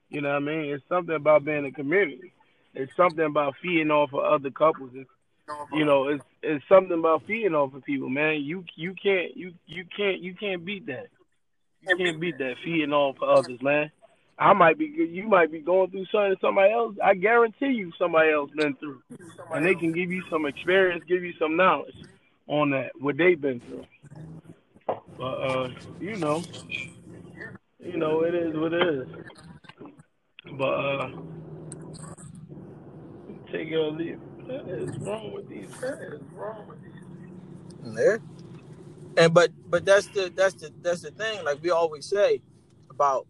You know what I mean? It's something about being a community. It's something about feeding off of other couples. It's, you know, it's it's something about feeding off of people, man. You you can't you you can't you can't beat that. You can't beat that feeding off of others, man. I might be you might be going through something somebody else. I guarantee you somebody else been through, and they can give you some experience, give you some knowledge on that what they've been through. But uh, you know, you know it is what it is. But uh, take or leave. What is wrong with these? What is wrong with these? there. And but but that's the that's the that's the thing. Like we always say about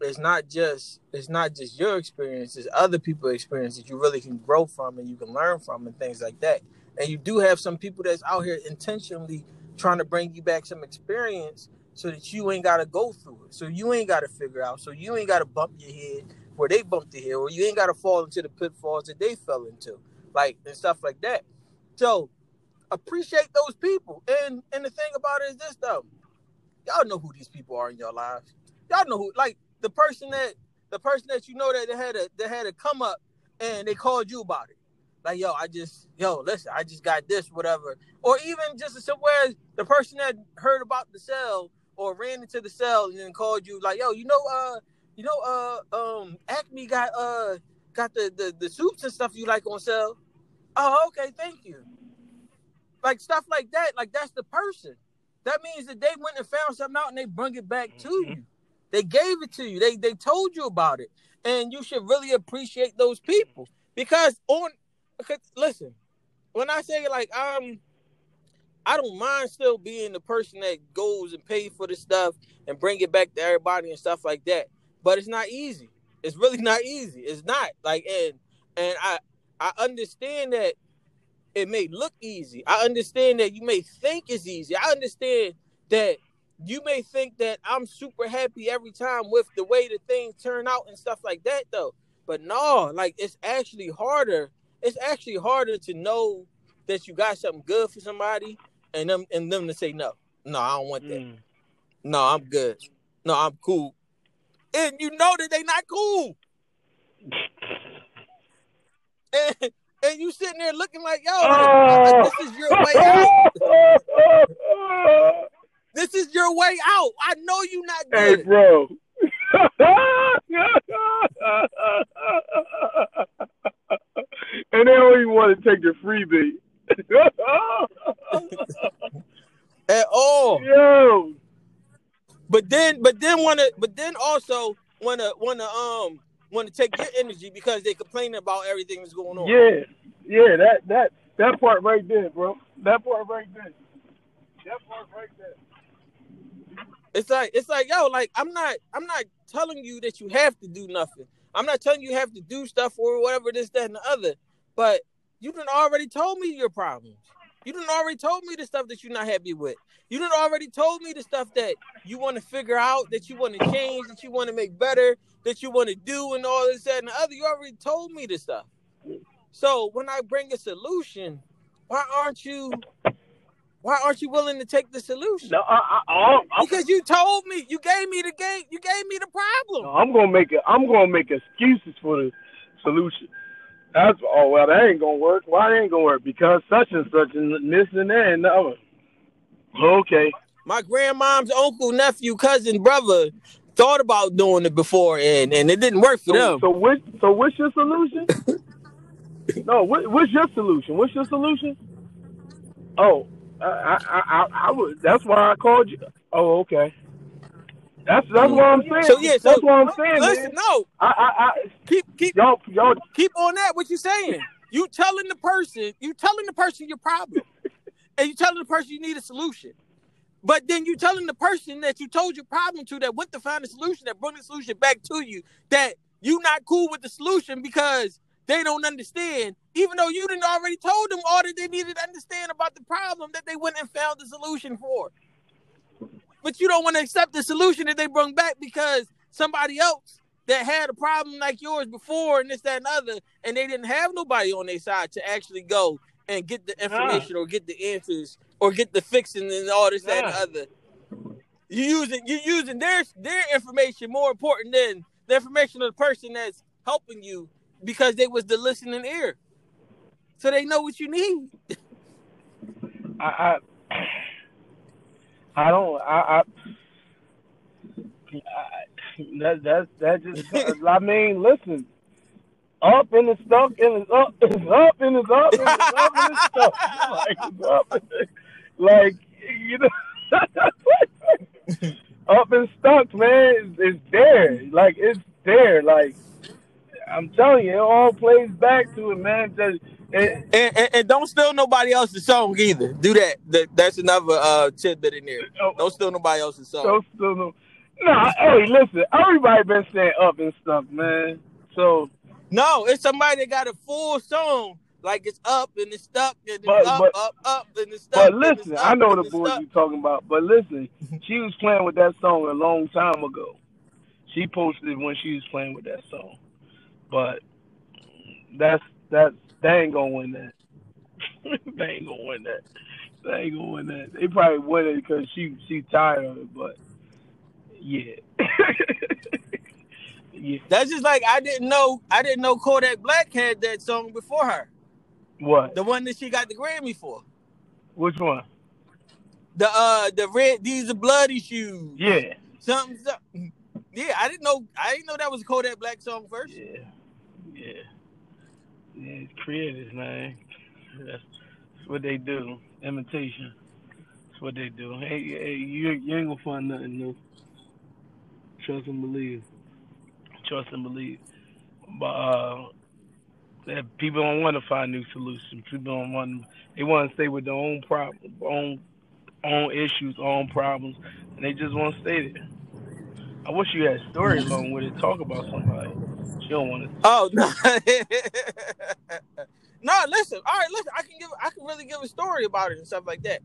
it's not just it's not just your experience, it's other people's experience that you really can grow from and you can learn from and things like that. And you do have some people that's out here intentionally trying to bring you back some experience so that you ain't gotta go through it. So you ain't gotta figure out. So you ain't gotta bump your head where they bumped their head, or you ain't gotta fall into the pitfalls that they fell into. Like and stuff like that. So appreciate those people. And and the thing about it is this though. y'all know who these people are in your lives. Y'all know who, like the person that the person that you know that they had a that had a come up and they called you about it. Like, yo, I just, yo, listen, I just got this, whatever. Or even just as simple as the person that heard about the cell or ran into the cell and then called you, like, yo, you know, uh, you know, uh, um, Acme got uh got the the, the soups and stuff you like on sale. Oh, okay, thank you. Like stuff like that, like that's the person. That means that they went and found something out and they bring it back to mm-hmm. you. They gave it to you. They they told you about it, and you should really appreciate those people because on. Because, listen, when I say like I'm, I don't mind still being the person that goes and pays for the stuff and bring it back to everybody and stuff like that. But it's not easy. It's really not easy. It's not like and and I I understand that it may look easy. I understand that you may think it's easy. I understand that you may think that I'm super happy every time with the way the things turn out and stuff like that though. But no, like it's actually harder. It's actually harder to know that you got something good for somebody and them and them to say no. No, I don't want that. Mm. No, I'm good. No, I'm cool. And you know that they not cool. and, and you sitting there looking like, yo, oh. this is your way out. this is your way out. I know you not good. Hey, bro. and they don't even want to take the freebie. At all. Yo. But then but then wanna but then also wanna wanna um want to take your energy because they complaining about everything that's going on. Yeah, yeah, that that that part right there, bro. That part right there. That part right there. It's like it's like yo, like I'm not I'm not telling you that you have to do nothing. I'm not telling you you have to do stuff or whatever this, that, and the other. But you done already told me your problems. You done already told me the stuff that you're not happy with. You done already told me the stuff that you want to figure out, that you want to change, that you want to make better, that you want to do, and all this, that, and the other. You already told me the stuff. So when I bring a solution, why aren't you why aren't you willing to take the solution? No, I, I, because you told me, you gave me the game, you gave me the problem. No, I'm gonna make it. I'm gonna make excuses for the solution. That's oh well, that ain't gonna work. Why ain't gonna work? Because such and such and this and that and other. Okay. My grandmom's uncle, nephew, cousin, brother thought about doing it before and, and it didn't work for so, them. So what so what's your solution? no, what, what's your solution? What's your solution? Oh, I, I, I, I would. That's why I called you. Oh, okay. That's that's what I'm saying. So yeah, so that's what I'm saying. Listen, man. no, I, I, I keep keep y'all, y'all keep on that. What you saying? You telling the person, you telling the person your problem, and you telling the person you need a solution. But then you telling the person that you told your problem to that went to find a solution that brought the solution back to you that you not cool with the solution because they don't understand, even though you didn't already told them all that they needed to understand about the problem that they went and found the solution for. But you don't want to accept the solution that they brought back because somebody else that had a problem like yours before and this, that, and other, and they didn't have nobody on their side to actually go and get the information or get the answers or get the fixing and all this, that, and other. You using you using their their information more important than the information of the person that's helping you because they was the listening ear, so they know what you need. I, I, I don't. I, I, that that that just. I mean, listen. Up and it's stuck and it's up, it's up and it's up and it's up and it's stuck. Like it's up, like you know, up and stuck, man. It's, it's there, like it's there, like I'm telling you, it all plays back to it, man. Just, and, and, and, don't steal nobody else's song either. Do that. that that's another uh, tidbit in there. Oh. Don't steal nobody else's song. Don't steal no. Nah, hey, listen. Everybody been saying up and stuff, man. So no, it's somebody that got a full song. Like it's up and it's stuck and it's but, up, but, up, up and it's stuck. But listen, I know the boys you talking about. But listen, she was playing with that song a long time ago. She posted when she was playing with that song. But that's that's they ain't gonna win that. they ain't gonna win that. they ain't gonna win that. They probably win it because she she tired of it, but yeah. yeah. That's just like I didn't know I didn't know Kodak Black had that song before her. What? The one that she got the Grammy for. Which one? The uh the red these are bloody shoes. Yeah. Something, something. Yeah, I didn't know I didn't know that was a Kodak Black song first. Yeah. Yeah. Yeah, it's creators, man. That's, that's what they do. Imitation. That's what they do. Hey, hey you, you ain't gonna find nothing new. Trust and believe. Trust and believe. But uh, people don't want to find new solutions. People don't want. They want to stay with their own problem, own own issues, own problems, and they just want to stay there. I wish you had a story along with it. Talk about somebody. She don't want to. Oh no. no, listen. All right, listen. I can give. I can really give a story about it and stuff like that.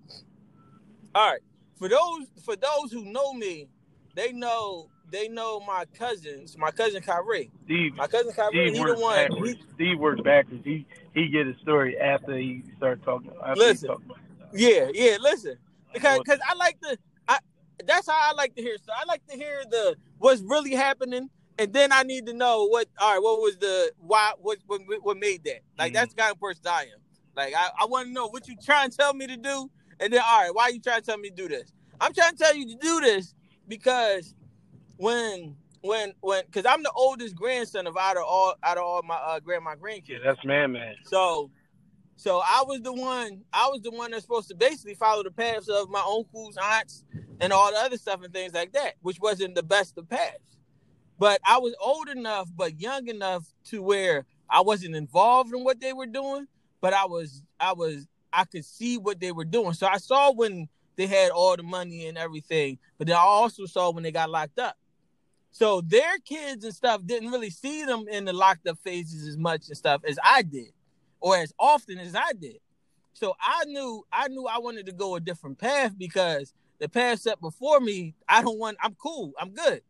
All right. For those for those who know me, they know they know my cousins. My cousin Kyrie. Steve, My cousin Kyrie. Steve He the one. backwards. He, Steve works backwards. He he get a story after he start talking. After Listen. he talk about it. yeah, yeah. Listen, because because I like to. I that's how I like to hear. So I like to hear the what's really happening, and then I need to know what. All right, what was the why? What what, what made that? Like Mhm. that's the kind of person I am. Like I, I want to know what you trying to tell me to do, and then all right, why are you trying to tell me to do this? I'm trying to tell you to do this because when when when because I'm the oldest grandson of out of all out of all my uh, grandma grandkids. Yeah, that's man, man. So, so I was the one. I was the one that's supposed to basically follow the paths of my uncles, aunts, and all the other stuff and things like that, which wasn't the best of paths. But I was old enough, but young enough to where I wasn't involved in what they were doing, but I was, I was, I could see what they were doing. So I saw when they had all the money and everything, but then I also saw when they got locked up. So their kids and stuff didn't really see them in the locked up phases as much and stuff as I did, or as often as I did. So I knew I knew I wanted to go a different path because the path set before me, I don't want. I'm cool. I'm good.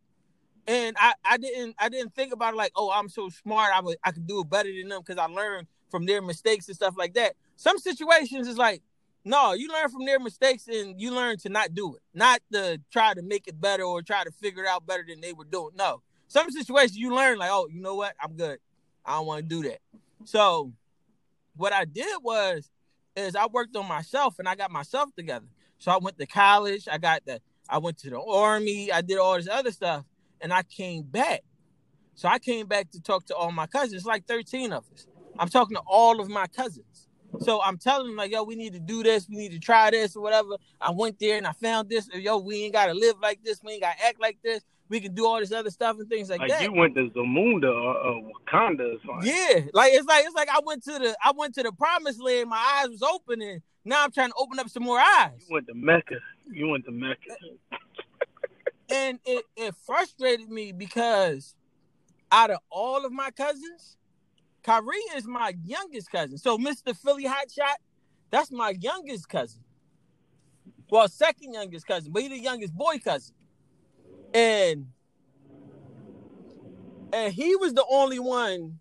And I, I didn't I didn't think about it like, oh, I'm so smart. I I could do it better than them because I learned from their mistakes and stuff like that. Some situations is like, no, you learn from their mistakes and you learn to not do it, not to try to make it better or try to figure it out better than they were doing. No, some situations you learn like, oh, you know what, I'm good. I don't want to do that. So, what I did was, is I worked on myself and I got myself together. So I went to college. I got the, I went to the army. I did all this other stuff, and I came back. So I came back to talk to all my cousins, like 13 of us. I'm talking to all of my cousins. So I'm telling them like, yo, we need to do this, we need to try this or whatever. I went there and I found this. Yo, we ain't gotta live like this, we ain't gotta act like this. We can do all this other stuff and things like, Like that. you went to Zamunda or, or Wakanda or something. Yeah, like it's like it's like I went to the I went to the promised land. My eyes was open, and now I'm trying to open up some more eyes. You went to Mecca. You went to Mecca. And it it frustrated me because out of all of my cousins, Kyrie is my youngest cousin. So Mr. Philly Hotshot, that's my youngest cousin. Well, second youngest cousin, but he's the youngest boy cousin. And and he was the only one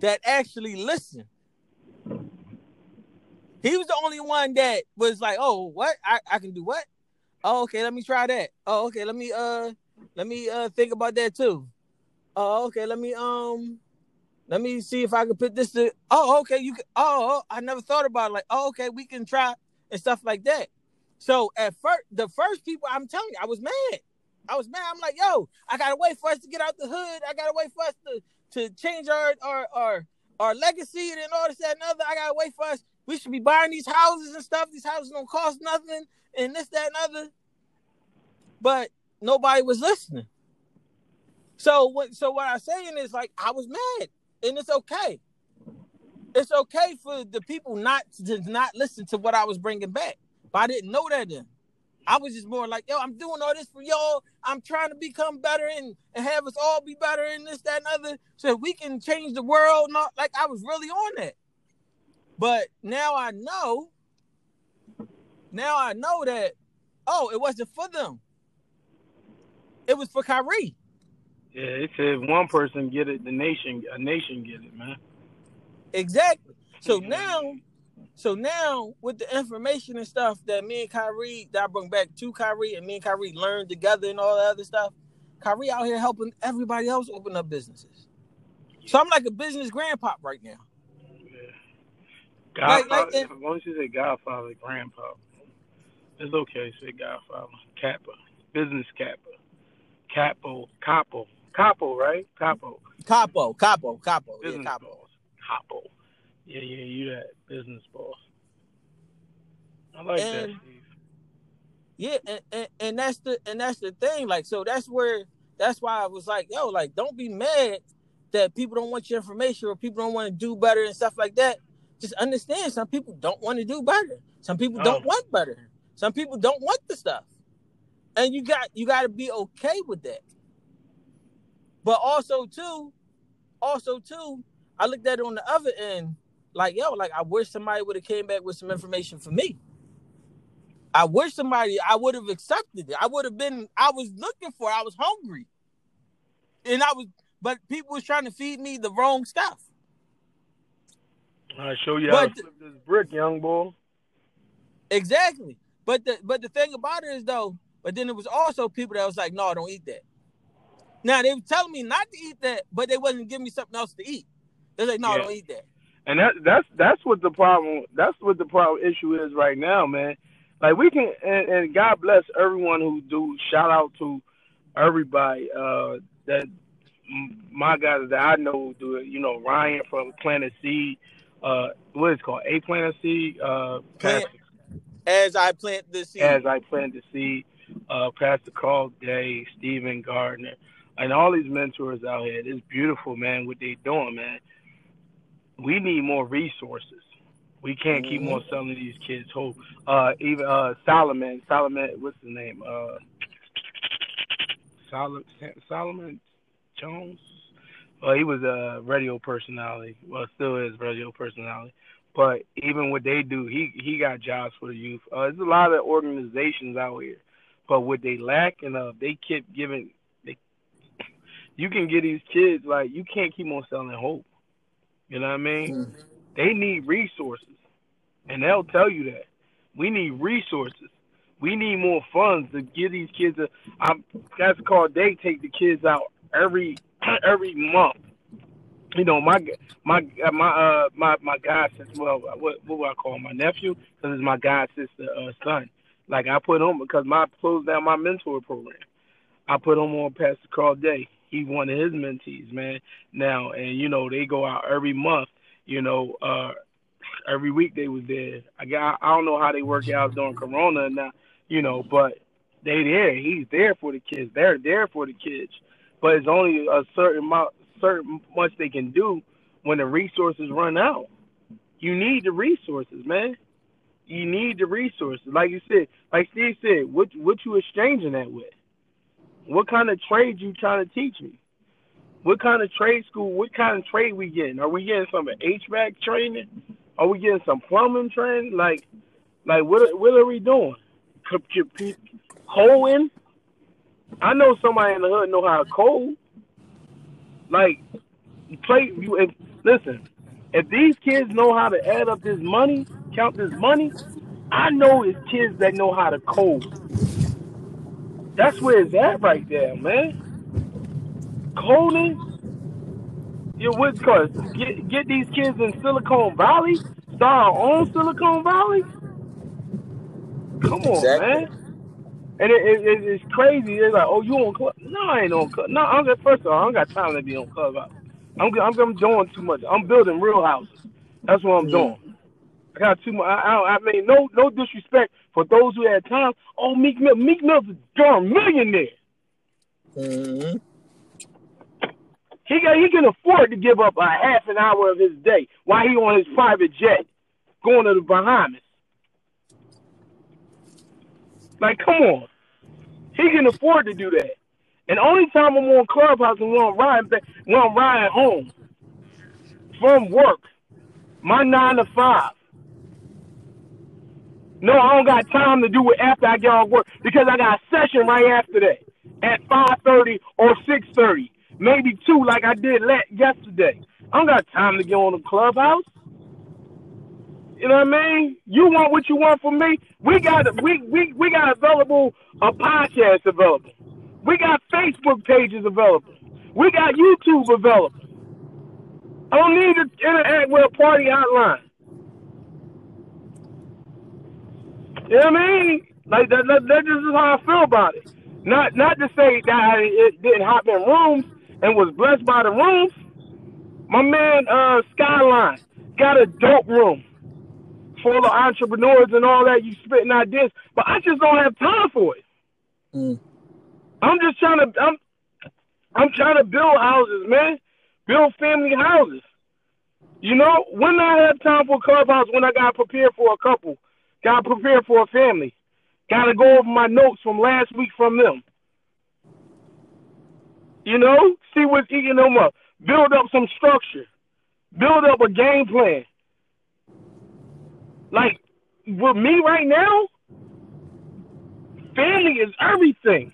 that actually listened. He was the only one that was like, "Oh, what? I, I can do what? Oh, okay, let me try that. Oh, okay, let me uh let me uh think about that too. Oh, okay, let me um let me see if I can put this to oh okay, you can oh, oh I never thought about it. like oh okay, we can try and stuff like that. So at first the first people I'm telling you, I was mad. I was mad. I'm like, yo, I gotta wait for us to get out the hood. I gotta wait for us to to change our our our, our legacy and all this that and other. I gotta wait for us. We should be buying these houses and stuff. These houses don't cost nothing and this, that, and other. But nobody was listening. So what so what I'm saying is like I was mad. And it's okay. It's okay for the people not to not listen to what I was bringing back. But I didn't know that then. I was just more like, yo, I'm doing all this for y'all. I'm trying to become better and, and have us all be better and this, that, and other, so we can change the world. Not like I was really on that. But now I know. Now I know that. Oh, it wasn't for them. It was for Kyrie. Yeah, it said one person get it, the nation, a nation get it, man. Exactly. So now, So now with the information and stuff that me and Kyrie that I bring back to Kyrie and me and Kyrie learned together and all that other stuff, Kyrie out here helping everybody else open up businesses. So I'm like a business grandpa right now. Godfather, like, like, as long as you say Godfather, Grandpa, it's okay. Say Godfather, Kappa, business Kappa, Capo, Capo, Capo, right? Capo. Capo, Capo, Capo, business yeah, Capo. Boss. Capo. Yeah, yeah, you that business boss. I like and, that, Steve. Yeah, and, and, and that's the and that's the thing. Like, so that's where that's why I was like, yo, like, don't be mad that people don't want your information or people don't want to do better and stuff like that. Just understand some people don't want to do better. Some people oh. don't want better. Some people don't want the stuff. And you got you got to be okay with that. But also too, also too, I looked at it on the other end, like yo, like I wish somebody would have came back with some information for me. I wish somebody I would have accepted it. I would have been. I was looking for. I was hungry, and I was. But people was trying to feed me the wrong stuff. I show you but, how to flip this brick, young boy. Exactly. But the but the thing about it is though, but then it was also people that was like, no, I don't eat that. Now they were telling me not to eat that, but they wasn't giving me something else to eat. They're like, no, yeah. don't eat that. And that that's that's what the problem that's what the problem issue is right now, man. Like we can and, and God bless everyone who do shout out to everybody uh that my guys that I know do it. You know, Ryan from Planet Seed, uh, what is it called? A Planet Seed, uh, as I plant the seed. As I plant the seed, uh, Pastor Carl Day, Stephen Gardner, and all these mentors out here. It's beautiful, man. What they doing, man we need more resources. We can't keep mm-hmm. on selling these kids hope. Uh, even uh, Solomon, Solomon, what's his name? Uh, Solomon, Solomon Jones. Well, he was a radio personality. Well, still is radio personality. But even what they do, he he got jobs for the youth. Uh, there's a lot of organizations out here, but what they lack and uh, they keep giving. They, you can get these kids like you can't keep on selling hope. You know what I mean? Mm. They need resources, and they'll tell you that. We need resources. We need more funds to give these kids a. I'm, that's called. They take the kids out every every month. You know, my my my uh my my god sister. Well, what what would I call him? my nephew? Because it's my god sister uh, son. Like I put him because my closed down my mentor program. I put him on Pastor Carl Day he's one of his mentees, man. Now, and you know they go out every month. You know, uh, every week they was there. I got I don't know how they work out during Corona now, you know, but they there. He's there for the kids. They're there for the kids, but it's only a certain amount, certain much they can do when the resources run out. You need the resources, man. You need the resources, like you said, like Steve said. What what you exchanging that with? What kind of trade you trying to teach me? What kind of trade school? What kind of trade we getting? Are we getting some HVAC training? Are we getting some plumbing training? Like, like what? What are we doing? Coaling? I know somebody in the hood know how to coal. Like, play. You if, listen. If these kids know how to add up this money, count this money, I know it's kids that know how to code. That's where it's at right there, man. Coding. Your what's called? Get get these kids in Silicon Valley. Start our own Silicon Valley. Come on, exactly. man. And it, it, it's crazy. It's like, oh, you on club? No, I ain't on club. No, I'm just, first of all, I don't got time to be on club. I'm, I'm, I'm doing too much. I'm building real houses. That's what I'm mm. doing. I got too much. I, I, I mean, no, no disrespect for those who had time. Oh, Meek Mill, Meek Mill's a darn millionaire. Mm-hmm. He got, he can afford to give up a half an hour of his day while he on his private jet going to the Bahamas. Like, come on. He can afford to do that. And only time I'm on Clubhouse and when I'm riding back, when I'm riding home from work, my nine to five. No, I don't got time to do it after I get off work because I got a session right after that at 5.30 or 6.30. Maybe 2 like I did yesterday. I don't got time to get on the clubhouse. You know what I mean? You want what you want from me. We got we we we got available a podcast available. We got Facebook pages available. We got YouTube available. I don't need to interact with a party hotline. You know what I mean? Like that, that, that just is how I feel about it. Not not to say that I it didn't hop in rooms and was blessed by the rooms. My man uh Skyline got a dope room full of entrepreneurs and all that. You spitting ideas, but I just don't have time for it. Mm. I'm just trying to I'm I'm trying to build houses, man. Build family houses. You know, when I have time for clubhouse, when I got prepared for a couple, got prepared for a family, got to go over my notes from last week from them. You know, see what's eating them up. Build up some structure. Build up a game plan. Like with me right now, family is everything.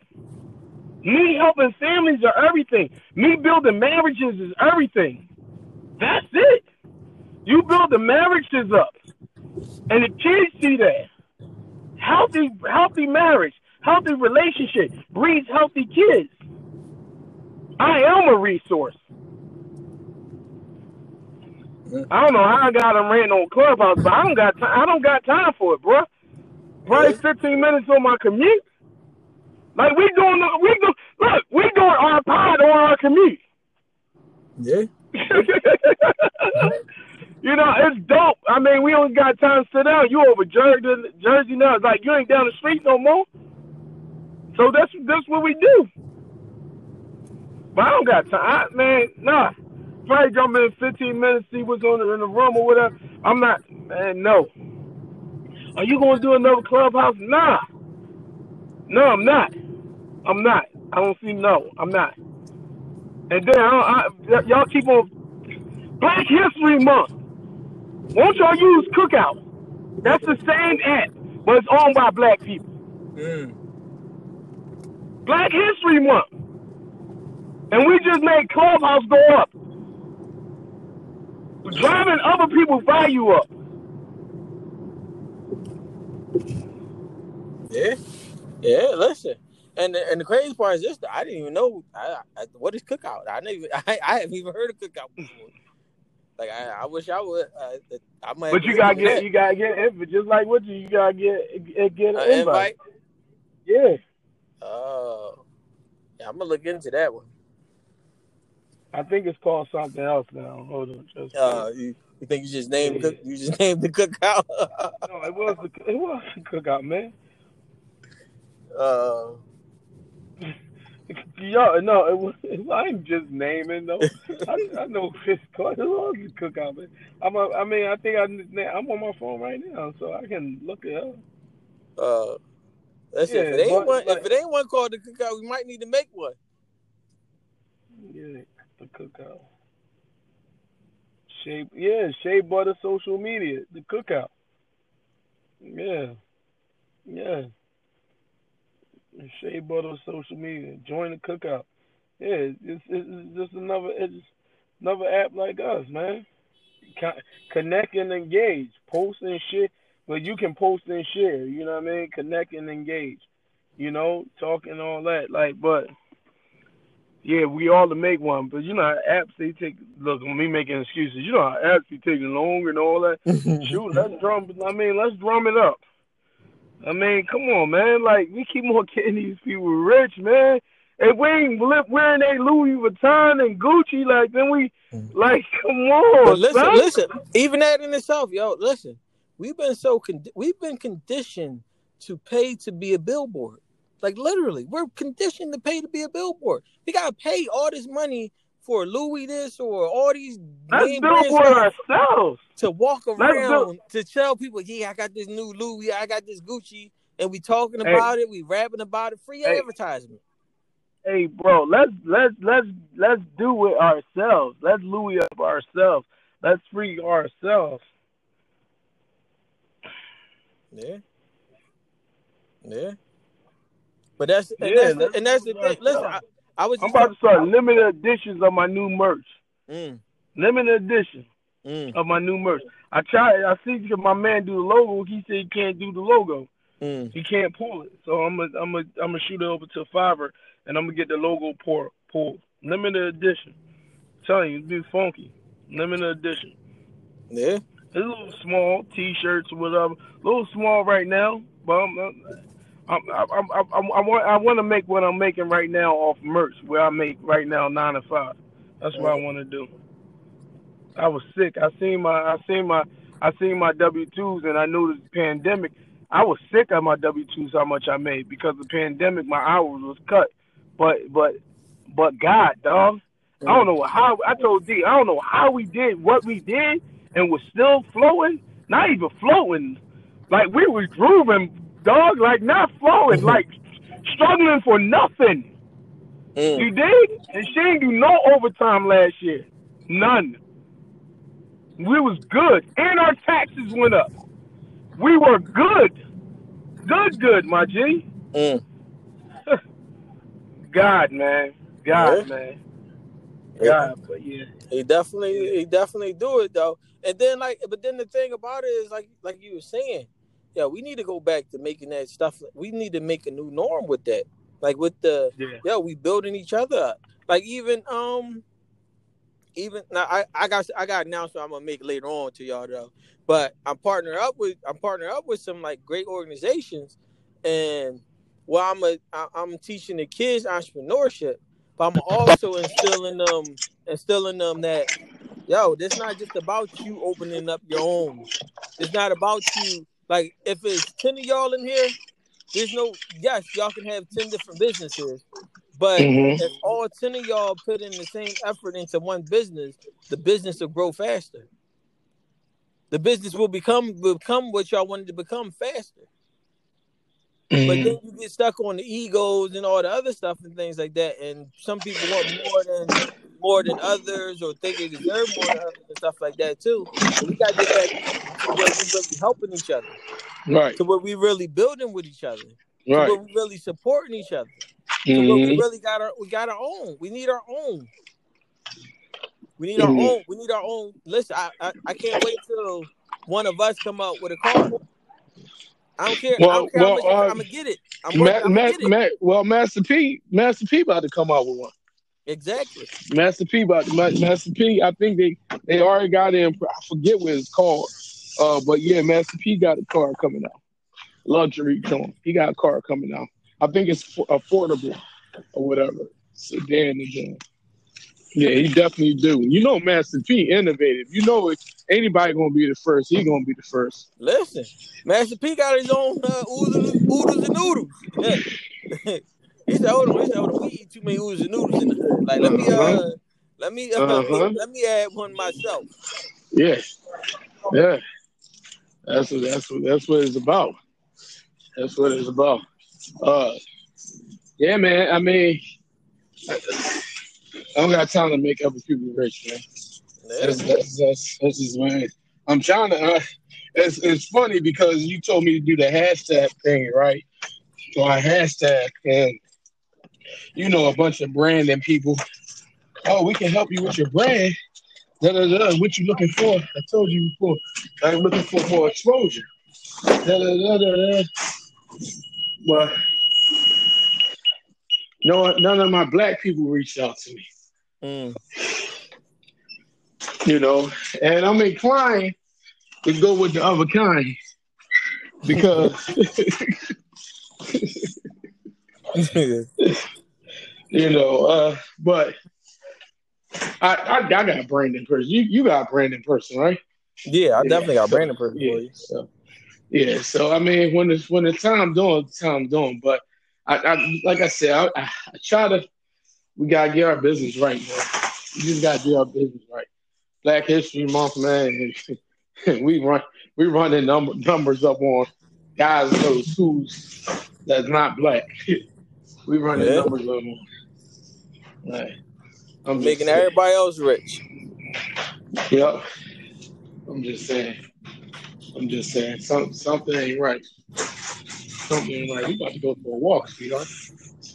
Me helping families are everything. Me building marriages is everything. That's it. You build the marriages up, and the kids see that. Healthy, healthy marriage, healthy relationship breeds healthy kids. I am a resource. I don't know how I got them ran on Clubhouse, but I don't got time. I don't got time for it, bro. Probably 15 minutes on my commute. Like we doing, the, we do look, we doing our pod on our commute. Yeah. you know, it's dope. I mean, we only got time to sit down. You over Jersey, Jersey now. It's like you ain't down the street no more. So that's that's what we do. But I don't got time, I, man. Nah, probably jump in 15 minutes, see what's on in the room or whatever. I'm not, man. No. Are you gonna do another clubhouse? Nah. No, I'm not. I'm not. I don't see no. I'm not. And then I, I, y'all keep on Black History Month. Won't y'all use Cookout? That's the same app, but it's owned by black people. Mm. Black History Month. And we just made Clubhouse go up. Driving other people's value up. Yeah. Yeah, listen. And the, and the crazy part is this: I didn't even know I, I, what is cookout. I never, I, I haven't even heard of cookout before. Like I, I wish I would. Uh, I might. But you gotta get, you gotta get invite. Just like what you, you gotta get, get an Uh, invite. invite. Yeah, Oh, yeah. I'm gonna look into that one. I think it's called something else now. Hold on, just Uh, you, you think you just named cook, you just named the cookout? no, it was the, it was the cookout, man. uh, Yo, no, it was, I ain't just naming though. I, I know it's called. It was the cookout, man. I'm, a, I mean, I think I, I'm on my phone right now, so I can look it up. uh. That's it. If it ain't but- one, but- if it ain't one called the cookout, we might need to make one. Yeah, the cookout. Shea, yeah, Shea Butter social media, the cookout. Yeah, yeah. Shea Butter social media, join the cookout. Yeah, it's, it's just another it's another app like us, man. Connect and engage, post and shit. But you can post and share. You know what I mean? Connect and engage. You know, talk and all that. Like, but yeah, we all to make one, but you know how apps they take. Look, me making excuses. You know how apps be taking longer and all that. Shoot, let's drum. I mean, let's drum it up. I mean, come on, man. Like we keep on getting these people rich, man. If we ain't li- wearing a Louis Vuitton and Gucci, like then we, mm-hmm. like, come on, But listen, son. listen. Even that in itself, yo, listen. We've been so con- we've been conditioned to pay to be a billboard. Like literally, we're conditioned to pay to be a billboard. We gotta pay all this money for Louis this or all these Let's name do it brands for to, ourselves. to walk around to tell people, yeah, I got this new Louis, I got this Gucci, and we talking Hey. about it, we rapping about it, free Hey. advertisement. Hey, bro, let's let's let's let's do it ourselves. Let's Louis up ourselves. Let's free ourselves. Yeah. Yeah. But that's and Yeah, that's the, and that's the thing. Listen, I. I was I'm about to start limited editions of my new merch. Mm, Limited edition mm. of my new merch. I tried. I see my man do the logo. He said he can't do the logo. Mm. He can't pull it. So I'm gonna I'm gonna I'm gonna shoot it over to Fiverr and I'm gonna get the logo pulled. Limited edition. I'm telling you, it's be funky. Limited edition. Yeah. It's a little small, t-shirts whatever. A little small right now, but I'm, I'm, I'm, I'm, I'm, I want I want to make what I'm making right now off merch, where I make right now nine to five. That's what I want to do. I was sick. I seen my I seen my I seen my W twos and I knew the pandemic. I was sick of my W twos how much I made because the pandemic. My hours was cut, but but but God, dog, I don't know how. I told D, I don't know how we did what we did and was still flowing. Not even flowing, like we was grooving, dog. Like not flowing, like struggling for nothing. Mm. You did, and she didn't do no overtime last year, none. We was good, and our taxes went up. We were good, good, good, my G. Mm. God, man, God, Yeah. man, Yeah. God. But yeah, He definitely, he definitely do it though. And then like, but then the thing about it is like, like you were saying, yeah, we need to go back to making that stuff. We need to make a new norm with that. Like with the, yeah, yeah, we building each other up. Like even, um, even now, I, I got, I got an announcement I'm gonna make later on to y'all though. But I'm partnered up with, I'm partnered up with some like great organizations, and well, I'm a, I, I'm teaching the kids entrepreneurship, but I'm also instilling them, instilling them that, yo, this not just about you opening up your own. It's not about you. Like if it's ten of y'all in here, there's no yes, y'all can have ten different businesses, but Mhm. if all ten of y'all put in the same effort into one business, the business will grow faster. The business will become become what y'all wanted to become faster. But Mhm. then you get stuck on the egos and all the other stuff and things like that. And some people want more than more than others or think they deserve more than others and stuff like that too. But we gotta get back to where we really helping each other, right, to where we really building with each other, Right. to where we really supporting each other, to where we Mhm. really got our we got our own. We need our own. We need our Mhm. own. We need our own. Listen, I, I I can't wait till one of us come out with a car. I don't care. I don't care well, how much uh, I'm gonna get it. I'm, Ma- I'm Ma- it. Well, Master P, Master P about to come out with one. Exactly. Master P about Ma- Master P. I think they they already got in. I forget what it's called. Uh, but yeah, Master P got a car coming out. Luxury car. He got a car coming out. I think it's for- affordable or whatever. Sedan again. Yeah, he definitely do. You know, Master P innovative. You know, if anybody gonna be the first, he gonna be the first. Listen, Master P got his own uh, oodles, oodles and noodles. he said, "Hold on, he said, hold on. We eat too many oodles and noodles in the hood. Like, let me, uh, Uh-huh. let me, uh, Uh-huh. let me add one myself." Yeah, yeah. That's what that's what that's what it's about. That's what it's about. Uh, yeah, man. I mean, I don't got time to make other people rich, man. That's that's that's, that's just. I'm trying to. Uh, it's it's funny because you told me to do the hashtag thing, right? So I hashtag and you know a bunch of branding people. Oh, we can help you with your brand. Da, da, da, what you looking for? I told you before. I'm looking for more exposure. Da, da, da, da, da. No, none of my black people reached out to me. Mm. You know, and I'm inclined to go with the other kind because you know. Uh, but I, I I got a Brandon person. You you got a Brandon person, right? yeah, I Yeah. definitely got Brandon person for Yeah. you. So yeah. So I mean, when it's when the time doing, time doing. But I, I like I said, I, I, I try to. We gotta get our business right, man. We just gotta do our business right. Black History Month, man. we run we running number, numbers up on guys those who's that's not black. we running Yeah. numbers up on. Right. I'm Making everybody else rich. Yep. I'm just saying. I'm just saying. Some, something ain't right. Something ain't right. We about to go for a walk, sweetheart.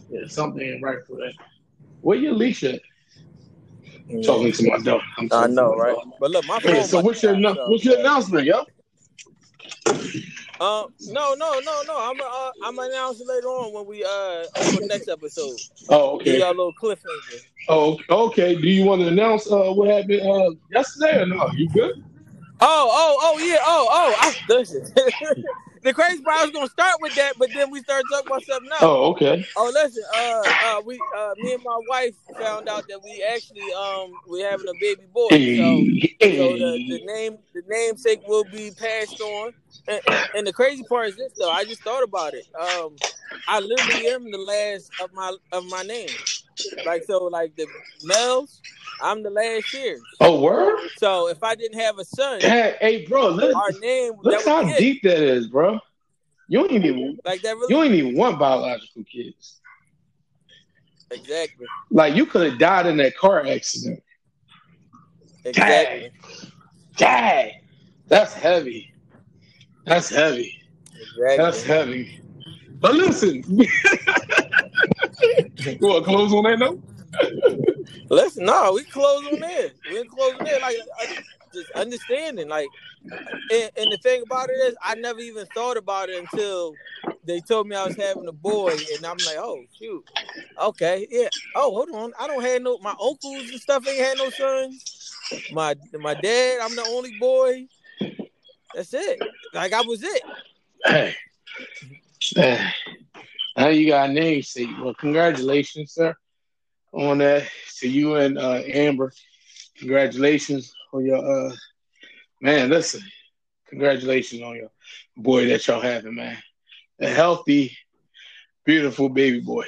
Yeah, something ain't right for that. Where your leash at? Talking to my dog. I'm I know, right? But look, my phone. Hey, so what's your so- what's your announcement, yo? Um, no, no, no, no. I'm uh, I'm gonna announce later on when we uh on the next episode. Oh, Give okay. y'all a little cliffhanger. Oh, okay. Do you want to announce uh, what happened uh, yesterday or no? You good? Oh, oh, oh, yeah. Oh, oh. I listen. The crazy part I was gonna start with that, but then we started talking about something else. Oh, okay. Oh, listen. Uh, uh, we, uh, me and my wife found out that we actually, um, we're having a baby boy. So, Hey, so the, the name, the namesake will be passed on. And, and, and the crazy part is this, though. I just thought about it. Um, I literally am the last of my of my name. Like so, like the males, I'm the last year. Oh, word? So if I didn't have a son, Hey, hey, bro, look, our name look how it. deep that is, bro. You ain't even Like that really you ain't even want biological kids. exactly, Like you could have died in that car accident. exactly, Dang, that's heavy. That's heavy. That's heavy. But listen, you want to close on that note? Listen, no, we close on there. We close on there. Like just understanding, like, and, and the thing about it is, I never even thought about it until they told me I was having a boy, and I'm like, oh shoot, okay, yeah. Oh, hold on, I don't have no my uncles and stuff ain't had no sons. My my dad, I'm the only boy. That's it. Like I was it. Hey, hey. now you got a name seat. Well, congratulations, sir, on that. To you and uh, Amber, congratulations on your uh, man. Listen, congratulations on your boy that y'all having, man. A healthy, beautiful baby boy.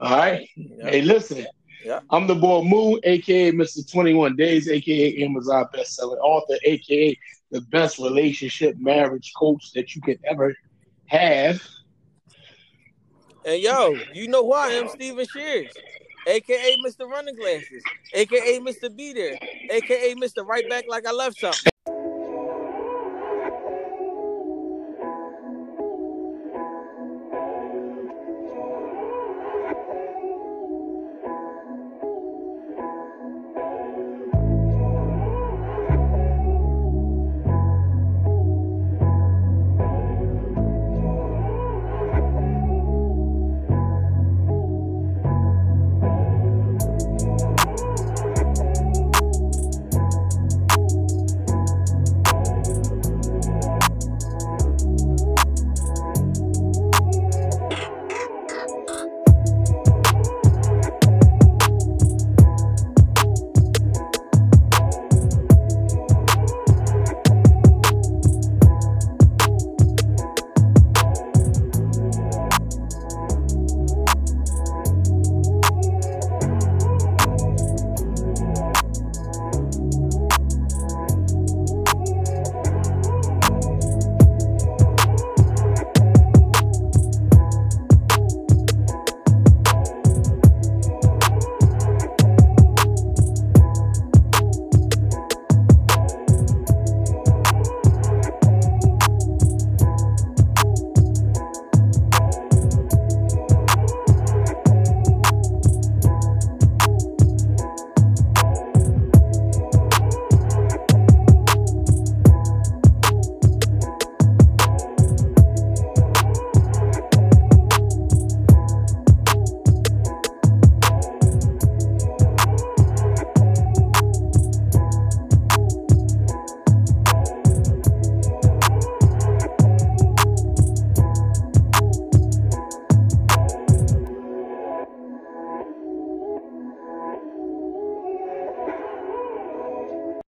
All right. Hey, listen. Yeah. I'm the boy Muh, aka Mr. 21 Days, aka Amazon bestseller author, aka the best relationship marriage coach that you could ever have. And yo, you know who I am, Steven Shears, aka Mr. Running Glasses, aka Mr. Be There, aka Mr. Right Back Like I Left Something.